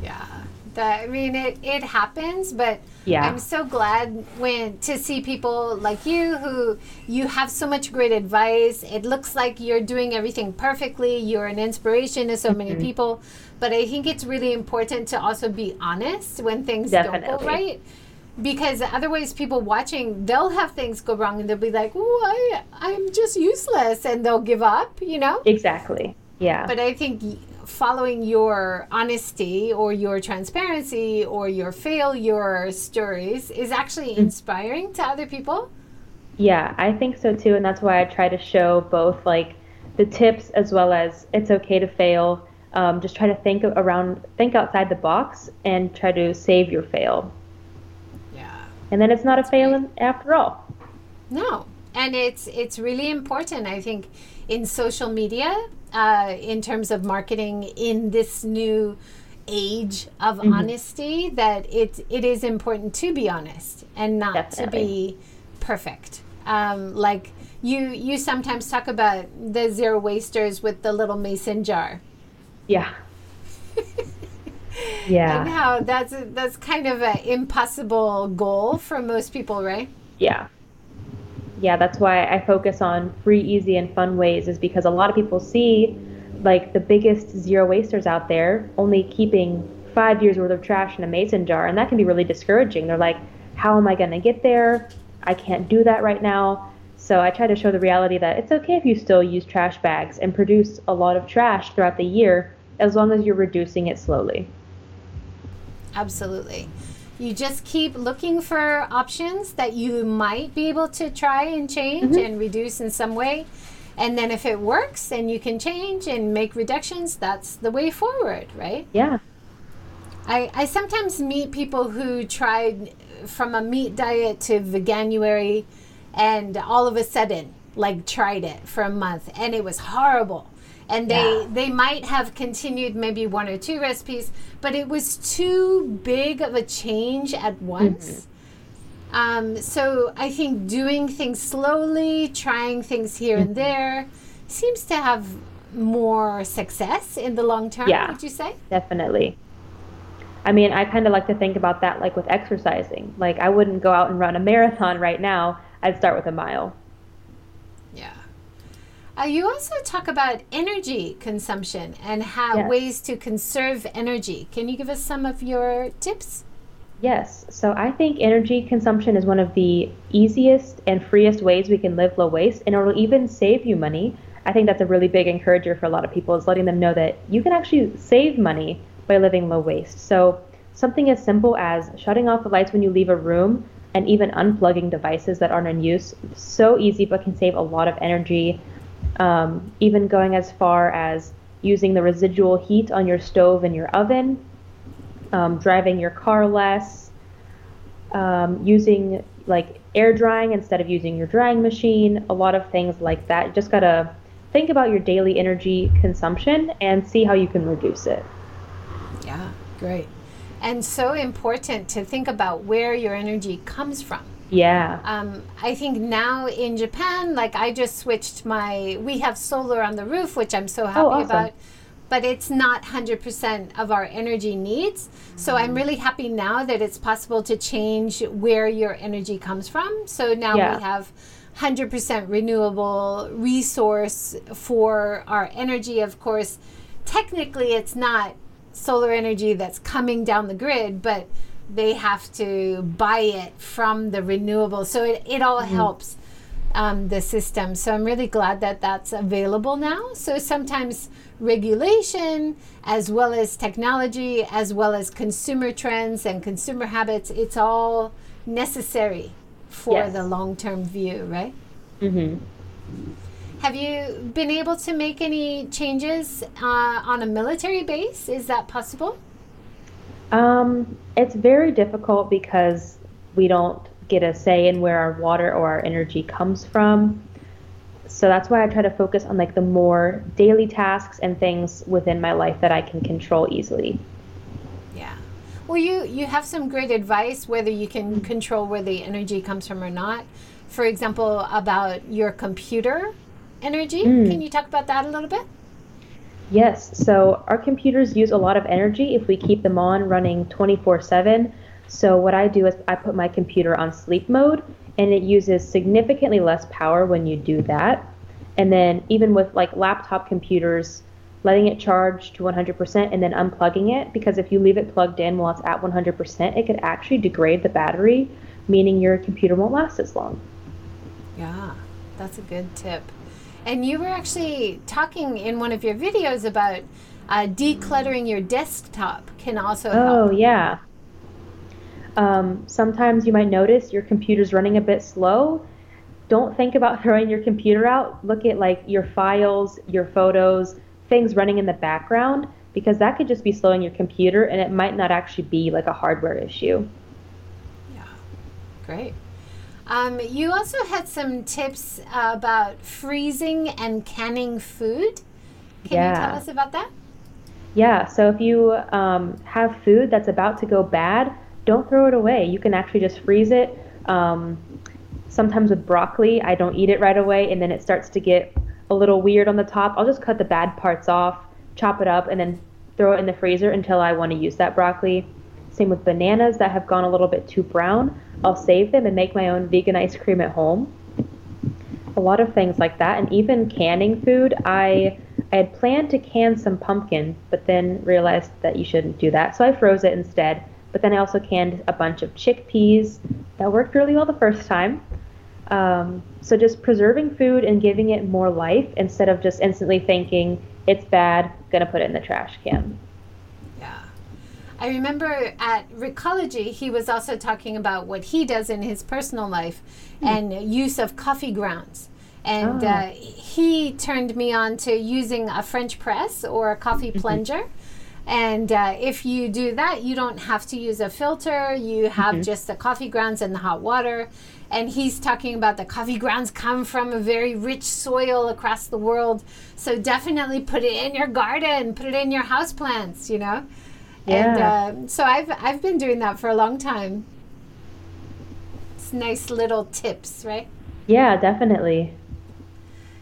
Yeah. That, I mean, it, it happens, but Yeah. I'm so glad when to see people like you who you have so much great advice. It looks like you're doing everything perfectly. You're an inspiration to so many mm-hmm. people. But I think it's really important to also be honest when things don't go right. Because otherwise, people watching, they'll have things go wrong and they'll be like, oh, I, I'm just useless. And they'll give up, you know? Exactly. Yeah. But I think following your honesty or your transparency or your failure stories is actually inspiring to other people. Yeah, I think so too, and that's why I try to show both like the tips as well as it's okay to fail. Um, just try to think around, think outside the box, and try to save your fail. Yeah. And then it's not a fail in- after all. No. And it's it's really important I think in social media uh, in terms of marketing in this new age of Mm-hmm. honesty that it it is important to be honest and not to be perfect. Um, like you you sometimes talk about the zero wasters with the little mason jar Yeah. and <laughs> yeah. how that's that's kind of an impossible goal for most people, right? Yeah. Yeah, that's why I focus on free, easy, and fun ways, is because a lot of people see like the biggest zero wasters out there only keeping five years worth of trash in a mason jar, and that can be really discouraging. They're like, how am I going to get there? I can't do that right now. So I try to show the reality that it's okay if you still use trash bags and produce a lot of trash throughout the year as long as you're reducing it slowly. Absolutely. You just keep looking for options that you might be able to try and change mm-hmm. and reduce in some way. And then if it works and you can change and make reductions, that's the way forward, right? Yeah. I, I sometimes meet people who tried from a meat diet to veganuary and all of a sudden like tried it for a month and it was horrible and they Yeah. they might have continued maybe one or two recipes but it was too big of a change at once um, so i think doing things slowly trying things here and there seems to have more success in the long term Yeah. would you say Definitely. I mean, I kind of like to think about that like with exercising. Like, I wouldn't go out and run a marathon right now. I'd start with a mile. Uh, you also talk about energy consumption and how Yes. ways to conserve energy. Can you give us some of your tips? Yes. So I think energy consumption is one of the easiest and freest ways we can live low waste, and it'll even save you money. I think that's a really big encourager for a lot of people is letting them know that you can actually save money by living low waste. So something as simple as shutting off the lights when you leave a room and even unplugging devices that aren't in use, so easy but can save a lot of energy. Um, even going as far as using the residual heat on your stove and your oven um, driving your car less, um, using like air drying instead of using your drying machine, a lot of things like that. You just gotta think about your daily energy consumption and see how you can reduce it. Yeah, great. And so important to think about where your energy comes from. Yeah. Um, I think now in Japan, like I just switched my, we have solar on the roof, which I'm so happy awesome. about, but it's not 100% of our energy needs. So I'm really happy now that it's possible to change where your energy comes from. So now Yeah. we have 100% renewable resource for our energy. Of course, technically it's not solar energy that's coming down the grid, but they have to buy it from the renewable. So it, it all helps um, the system. So I'm really glad that that's available now. So sometimes regulation, as well as technology, as well as consumer trends and consumer habits, it's all necessary for Yes. the long term view, right? hmm Have you been able to make any changes uh, on a military base? Is that possible? Um, it's very difficult because we don't get a say in where our water or our energy comes from. So that's why I try to focus on like the more daily tasks and things within my life that I can control easily. Yeah. Well, you you have some great advice whether you can control where the energy comes from or not. For example, about your computer energy. Can you talk about that a little bit? Yes, so our computers use a lot of energy if we keep them on running 24 7. So, what I do is I put my computer on sleep mode, and it uses significantly less power when you do that. And then, even with like laptop computers, letting it charge to 100% and then unplugging it, because if you leave it plugged in while it's at 100%, it could actually degrade the battery, meaning your computer won't last as long. Yeah, that's a good tip. And you were actually talking in one of your videos about uh, decluttering your desktop can also Oh, help. yeah. Um, sometimes you might notice your computer's running a bit slow. Don't think about <laughs> throwing your computer out. Look at like your files, your photos, things running in the background, because that could just be slowing your computer and it might not actually be like a hardware issue. Yeah, great. Um, you also had some tips about freezing and canning food. Can yeah. you tell us about that? Yeah, so if you um, have food that's about to go bad, don't throw it away. You can actually just freeze it. Um, sometimes with broccoli, I don't eat it right away, and then it starts to get a little weird on the top. I'll just cut the bad parts off, chop it up, and then throw it in the freezer until I want to use that broccoli. Same with bananas that have gone a little bit too brown. I'll save them and make my own vegan ice cream at home. A lot of things like that, and even canning food. I I had planned to can some pumpkin, but then realized that you shouldn't do that, so I froze it instead. But then I also canned a bunch of chickpeas. That worked really well the first time. Um, so just preserving food and giving it more life instead of just instantly thinking it's bad, gonna put it in the trash can. I remember at Recology, he was also talking about what he does in his personal life mm. and use of coffee grounds. And oh. uh, he turned me on to using a French press or a coffee mm-hmm. plunger. And uh, if you do that, you don't have to use a filter. You have mm-hmm. just the coffee grounds and the hot water. And he's talking about the coffee grounds come from a very rich soil across the world. So definitely put it in your garden, put it in your house plants, you know? Yeah. And uh, so I've, I've been doing that for a long time. It's nice little tips, right? Yeah, definitely.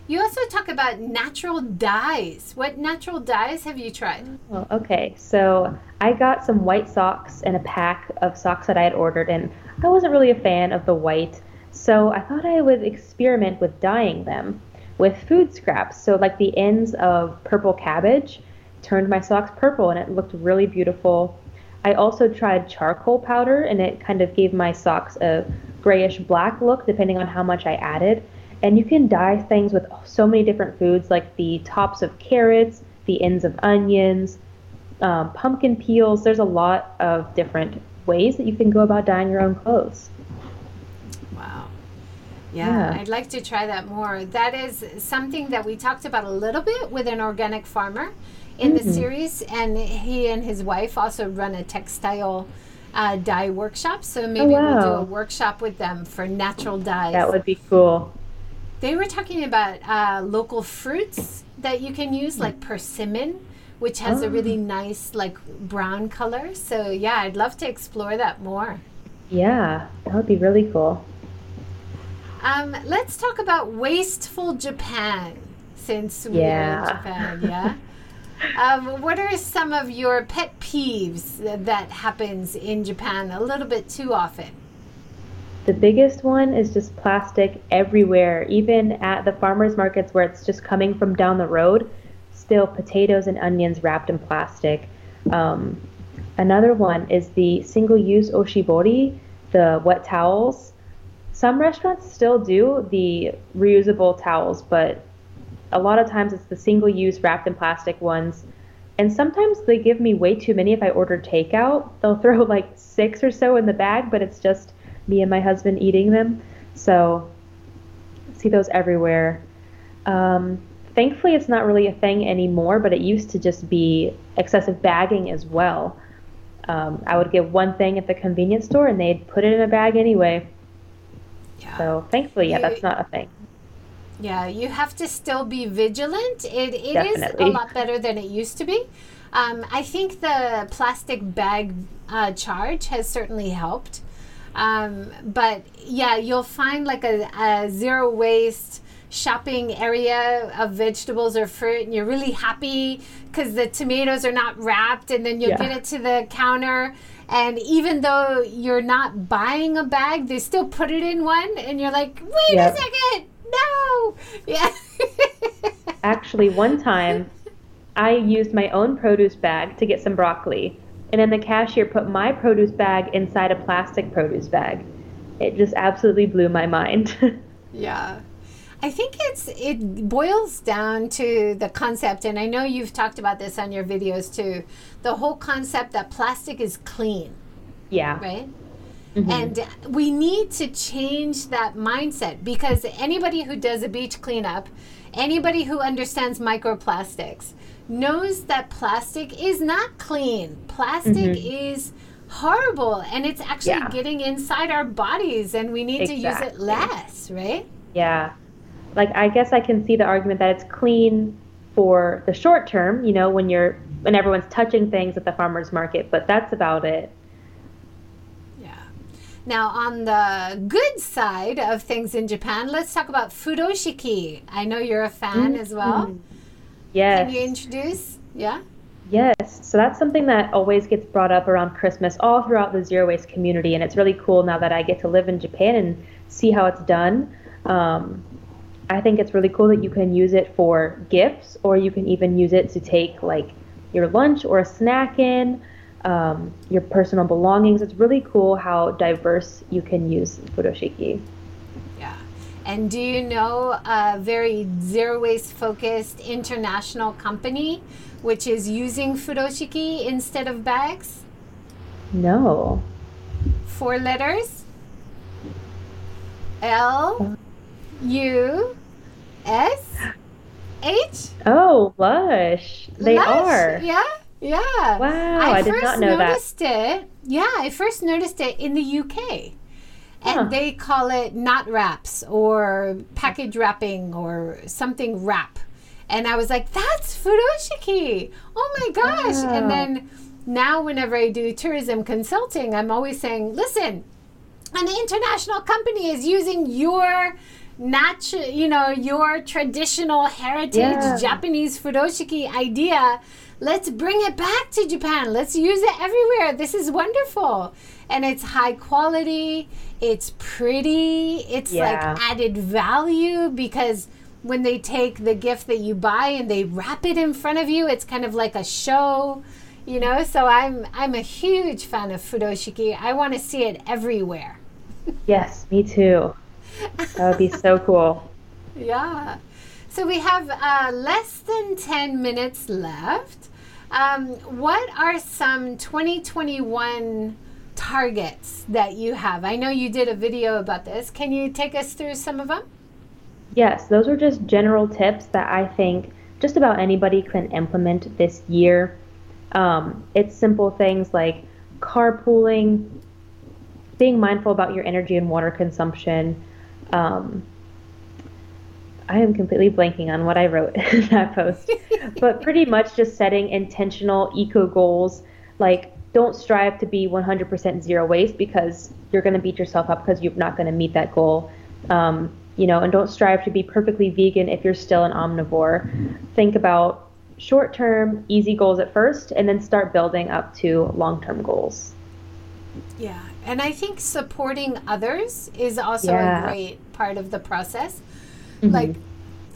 You also talk about natural dyes. What natural dyes have you tried? Well, okay. So I got some white socks and a pack of socks that I had ordered, and I wasn't really a fan of the white. So I thought I would experiment with dyeing them with food scraps. So, like the ends of purple cabbage turned my socks purple, and it looked really beautiful. I also tried charcoal powder, and it kind of gave my socks a grayish black look depending on how much I added. And you can dye things with so many different foods, like the tops of carrots, the ends of onions, um, pumpkin peels. There's a lot of different ways that you can go about dyeing your own clothes. Wow. Yeah, yeah, I'd like to try that more. That is something that we talked about a little bit with an organic farmer in mm-hmm. the series, and he and his wife also run a textile uh, dye workshop. So maybe oh, wow. we'll do a workshop with them for natural dyes. That would be cool. They were talking about uh, local fruits that you can use, like persimmon, which has oh. a really oh. nice, like brown color. So, yeah, I'd love to explore that more. Yeah, that would be really cool. Um, let's talk about wasteful Japan since we're in Japan. Yeah. <laughs> um, what are some of your pet peeves that, happens in Japan a little bit too often? The biggest one is just plastic everywhere, even at the farmers markets where it's just coming from down the road. Still, potatoes and onions wrapped in plastic. Um, another one is the single-use oshibori, the wet towels. Some restaurants still do the reusable towels, but a lot of times it's the single-use wrapped in plastic ones. And sometimes they give me way too many if I order takeout. They'll <laughs> throw like six or so in the bag, but it's just me and my husband eating them. So see those everywhere. Um, thankfully, it's not really a thing anymore, but it used to just be excessive bagging as well. Um, I would get one thing at the convenience store and they'd put it in a bag anyway. Yeah. So thankfully, yeah, you, that's not a thing. Yeah, you have to still be vigilant. It, it is a lot better than it used to be. Um, I think the plastic bag uh, charge has certainly helped. Um, but yeah, you'll find like a, a zero waste shopping area of vegetables or fruit and you're really happy because the tomatoes are not wrapped and then you'll yeah. get it to the counter and even though you're not buying a bag they still put it in one and you're like wait yep. a second no yeah <laughs> actually one time i used my own produce bag to get some broccoli and then the cashier put my produce bag inside a plastic produce bag. It just absolutely blew my mind. <laughs> yeah. I think it's it boils down to the concept and I know you've talked about this on your videos too. The whole concept that plastic is clean. Yeah. Right? Mm-hmm. And we need to change that mindset because anybody who does a beach cleanup, anybody who understands microplastics, knows that plastic is not clean. Plastic mm-hmm. is horrible and it's actually yeah. getting inside our bodies and we need exactly. to use it less, right? Yeah. Like I guess I can see the argument that it's clean for the short term, you know, when you're when everyone's touching things at the farmers market, but that's about it. Now, on the good side of things in Japan, let's talk about furoshiki. I know you're a fan mm-hmm. as well. Yes. Can you introduce? Yeah. Yes, so that's something that always gets brought up around Christmas all throughout the zero waste community, and it's really cool now that I get to live in Japan and see how it's done. Um, I think it's really cool that you can use it for gifts, or you can even use it to take like your lunch or a snack in, um, your personal belongings. It's really cool how diverse you can use furoshiki. Yeah. And do you know a very zero waste focused international company which is using furoshiki instead of bags? No. Four letters L U S H. Oh, Lush. They Lush, are. Yeah. Yeah. Wow, I, I did not know noticed that. it. Yeah, I first noticed it in the UK. And huh. they call it knot wraps or package wrapping or something wrap. And I was like, that's furoshiki. Oh my gosh. Wow. And then now, whenever I do tourism consulting, I'm always saying, listen, an international company is using your natural, you know, your traditional heritage yeah. Japanese furoshiki idea. Let's bring it back to Japan. Let's use it everywhere. This is wonderful. And it's high quality, it's pretty, it's yeah. like added value because when they take the gift that you buy and they wrap it in front of you, it's kind of like a show you know so i'm i'm a huge fan of furoshiki i want to see it everywhere yes me too that would be so cool. <laughs> Yeah. So we have uh, less than 10 minutes left. Um, what are some 2021 targets that you have? I know you did a video about this. Can you take us through some of them? Yes, those are just general tips that I think just about anybody can implement this year. Um, it's simple things like carpooling, being mindful about your energy and water consumption, um, I am completely blanking on what I wrote <laughs> in that post, but pretty much just setting intentional eco goals. Like, don't strive to be 100% zero waste because you're going to beat yourself up because you're not going to meet that goal. Um, you know, and don't strive to be perfectly vegan if you're still an omnivore. Think about short term, easy goals at first, and then start building up to long term goals. Yeah, and I think supporting others is also yeah. a great part of the process. Mm-hmm. Like,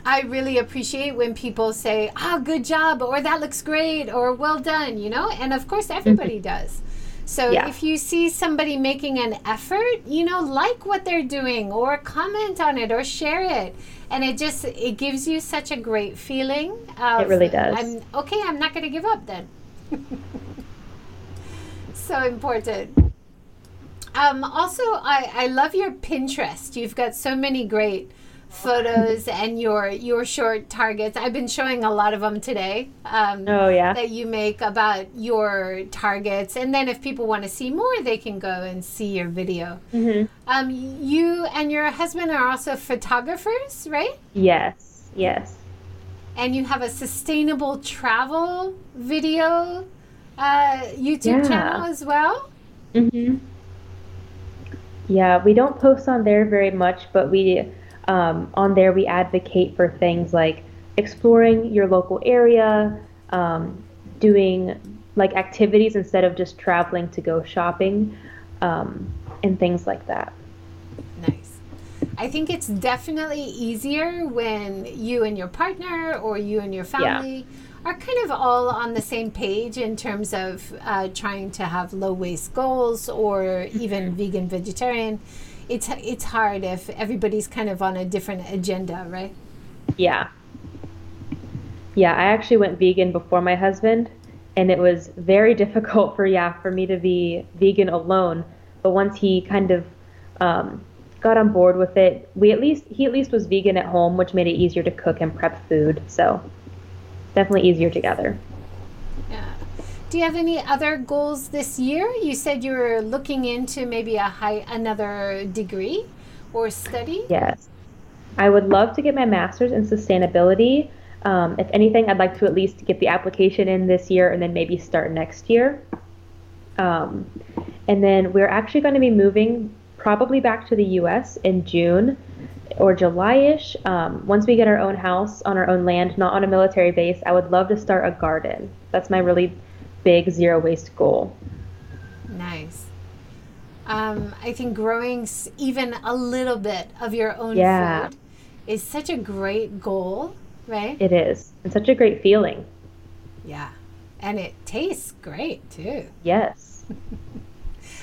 I really appreciate when people say, "Ah, oh, good job," or "That looks great," or "Well done," you know. And of course, everybody mm-hmm. does. So yeah. if you see somebody making an effort, you know, like what they're doing, or comment on it, or share it, and it just it gives you such a great feeling. Of, it really does. I'm okay. I'm not going to give up then. <laughs> so important. Um, also, I, I love your Pinterest. You've got so many great photos and your your short targets. I've been showing a lot of them today. Um, oh yeah. That you make about your targets, and then if people want to see more, they can go and see your video. Mm-hmm. Um, you and your husband are also photographers, right? Yes. Yes. And you have a sustainable travel video uh, YouTube yeah. channel as well. Mm-hmm. Yeah, we don't post on there very much, but we um, on there we advocate for things like exploring your local area, um, doing like activities instead of just traveling to go shopping, um, and things like that. Nice. I think it's definitely easier when you and your partner or you and your family. Yeah are kind of all on the same page in terms of uh, trying to have low waste goals or even mm-hmm. vegan vegetarian it's it's hard if everybody's kind of on a different agenda right yeah yeah i actually went vegan before my husband and it was very <laughs> difficult for yeah for me to be vegan alone but once he kind of um, got on board with it we at least he at least was vegan at home which made it easier to cook and prep food so definitely easier together. Yeah. Do you have any other goals this year? You said you were looking into maybe a high another degree or study. Yes. I would love to get my master's in sustainability. Um, if anything, I'd like to at least get the application in this year and then maybe start next year. Um, and then we're actually going to be moving probably back to the US in June or July ish. Um, once we get our own house on our own land, not on a military base, I would love to start a garden. That's my really big zero waste goal. Nice. Um, I think growing even a little bit of your own yeah. food is such a great goal, right? It is. It's such a great feeling. Yeah. And it tastes great too. Yes. <laughs>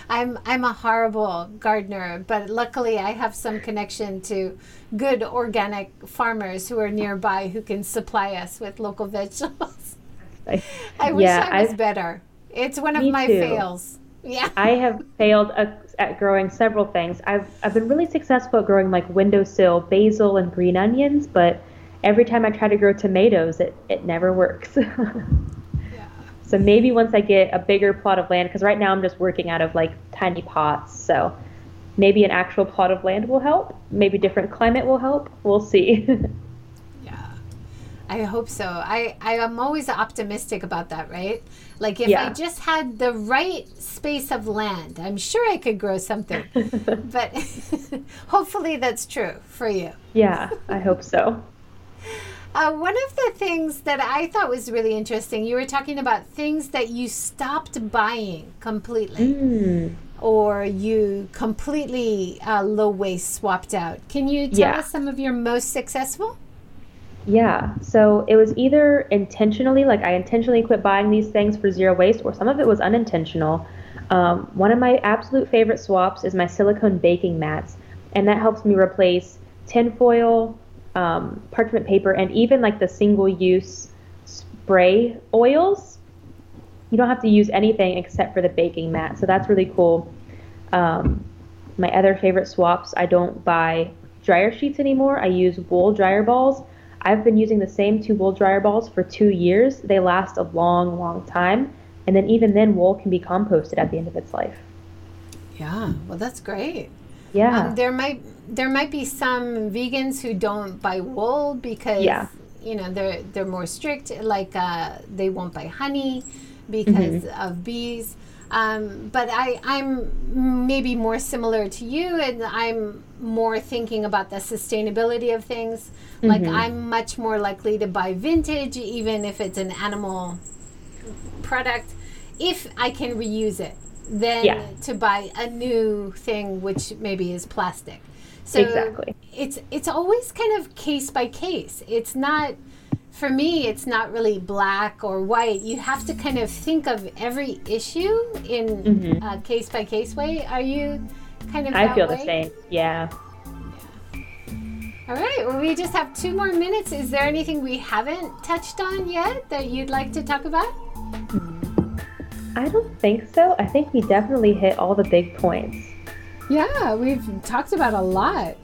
I'm I'm a horrible gardener, but luckily I have some connection to good organic farmers who are nearby who can supply us with local <laughs> vegetables. I, I <laughs> wish yeah, I was I've, better. It's one of my too. fails. Yeah. <laughs> I have failed at growing several things. I've I've been really successful at growing like windowsill basil and green onions, but every time I try to grow tomatoes, it, it never works. <laughs> So maybe once I get a bigger plot of land, because right now I'm just working out of like tiny pots. So maybe an actual plot of land will help. Maybe different climate will help. We'll see. I hope so. I I am always optimistic about that, right? Like if yeah. I just had the right space of land, I'm sure I could grow something. <laughs> but <laughs> hopefully that's true for you. Yeah, I hope so. <laughs> Uh, one of the things that I thought was really interesting, you were talking about things that you stopped buying completely. Mm. Or you completely uh, low waste swapped out. Can you tell yeah. us some of your most successful? Yeah. So it was either intentionally, like I intentionally quit buying these things for zero waste, or some of it was unintentional. Um, one of my absolute favorite swaps is my silicone baking mats, and that helps me replace tinfoil, um, parchment paper, and even like the single use spray oils. You don't have to use anything except for the baking mat. So that's really cool. Um, my other favorite swaps, I don't buy dryer sheets anymore. I use wool dryer balls. I've been using the same two wool dryer balls for two years. They last a long, long time. And then even then, wool can be composted at the end of its life. Yeah, well, that's great. Yeah. Um, there might there might be some vegans who don't buy wool because yeah. you know they're they're more strict. Like uh, they won't buy honey because mm-hmm. of bees. Um, but I, I'm maybe more similar to you, and I'm more thinking about the sustainability of things. Mm-hmm. Like I'm much more likely to buy vintage, even if it's an animal product, if I can reuse it than yeah. to buy a new thing which maybe is plastic. So exactly. It's it's always kind of case by case. It's not for me it's not really black or white. You have to kind of think of every issue in mm-hmm. a case by case way. Are you kind of I feel way? the same. Yeah. All right. Well, we just have two more minutes. Is there anything we haven't touched on yet that you'd like to talk about? I don't think so. I think we definitely hit all the big points. Yeah, we've talked about a lot.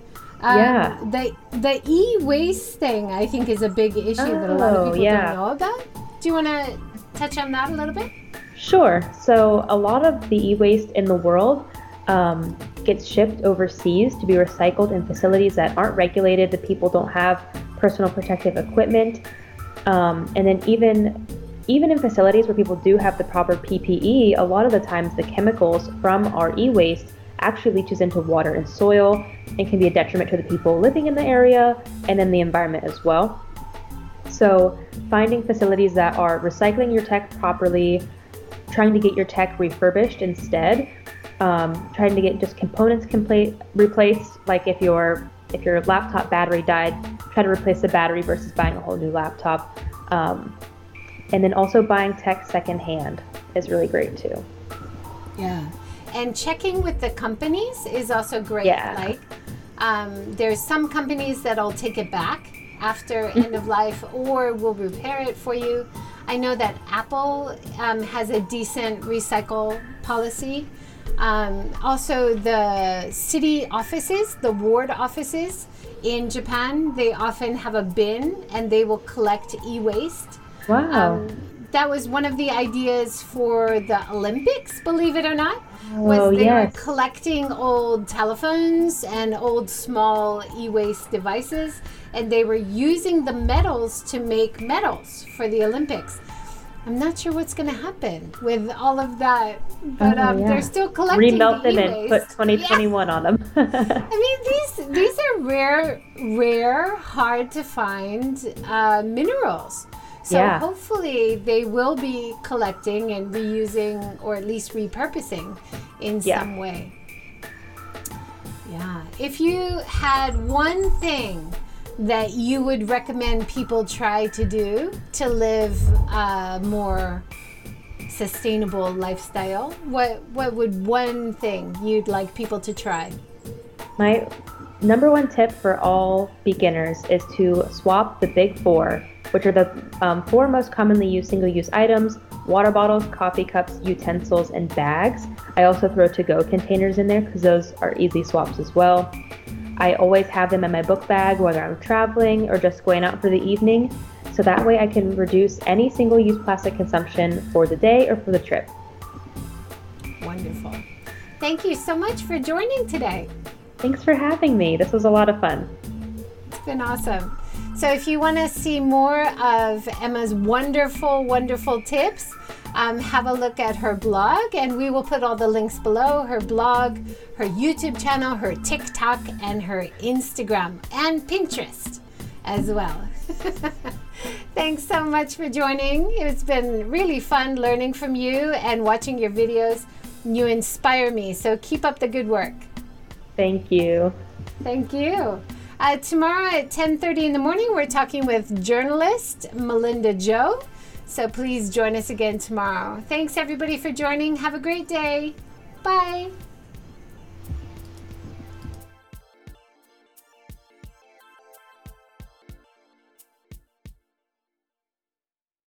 Um, yeah. The the e-waste thing, I think, is a big issue oh, that a lot of oh, people yeah. don't know about. Do you want to touch on that a little bit? Sure. So a lot of the e-waste in the world um, gets shipped overseas to be recycled in facilities that aren't regulated. The people don't have personal protective equipment, um, and then even even in facilities where people do have the proper PPE, a lot of the times the chemicals from our e waste actually leaches into water and soil and can be a detriment to the people living in the area and then the environment as well. So, finding facilities that are recycling your tech properly, trying to get your tech refurbished instead, um, trying to get just components complete, replaced, like if your if your laptop battery died, try to replace the battery versus buying a whole new laptop. Um, and then also buying tech secondhand is really great too. Yeah. And checking with the companies is also great. Yeah. Like, um, there's some companies that'll take it back after end of life or will repair it for you. I know that Apple um, has a decent recycle policy. Um, also, the city offices, the ward offices in Japan, they often have a bin and they will collect e waste Wow. Um, that was one of the ideas for the Olympics, believe it or not. Was Oh, they yes. were collecting old telephones and old small e-waste devices, and they were using the metals to make medals for the Olympics. I'm not sure what's going to happen with all of that, but Oh, um, yeah. they're still collecting Remelt the them and put e-waste. 2021 on them. <laughs> I mean, these these are rare, rare, hard to find uh, minerals. So Yeah. hopefully they will be collecting and reusing, or at least repurposing, in Yeah. some way. Yeah. If you had one thing that you would recommend people try to do to live a more sustainable lifestyle, what what would one thing you'd like people to try? My number one tip for all beginners is to swap the big four, which are the um, four most commonly used single use items water bottles, coffee cups, utensils, and bags. I also throw to go containers in there because those are easy swaps as well. I always have them in my book bag whether I'm traveling or just going out for the evening, so that way I can reduce any single use plastic consumption for the day or for the trip. Wonderful. Thank you so much for joining today. Thanks for having me. This was a lot of fun. It's been awesome. So, if you want to see more of Emma's wonderful, wonderful tips, um, have a look at her blog, and we will put all the links below her blog, her YouTube channel, her TikTok, and her Instagram and Pinterest as well. <laughs> Thanks so much for joining. It's been really fun learning from you and watching your videos. You inspire me, so keep up the good work. Thank you. Thank you. Uh, tomorrow at 10:30 in the morning, we're talking with journalist Melinda Joe. So please join us again tomorrow. Thanks everybody for joining. Have a great day. Bye.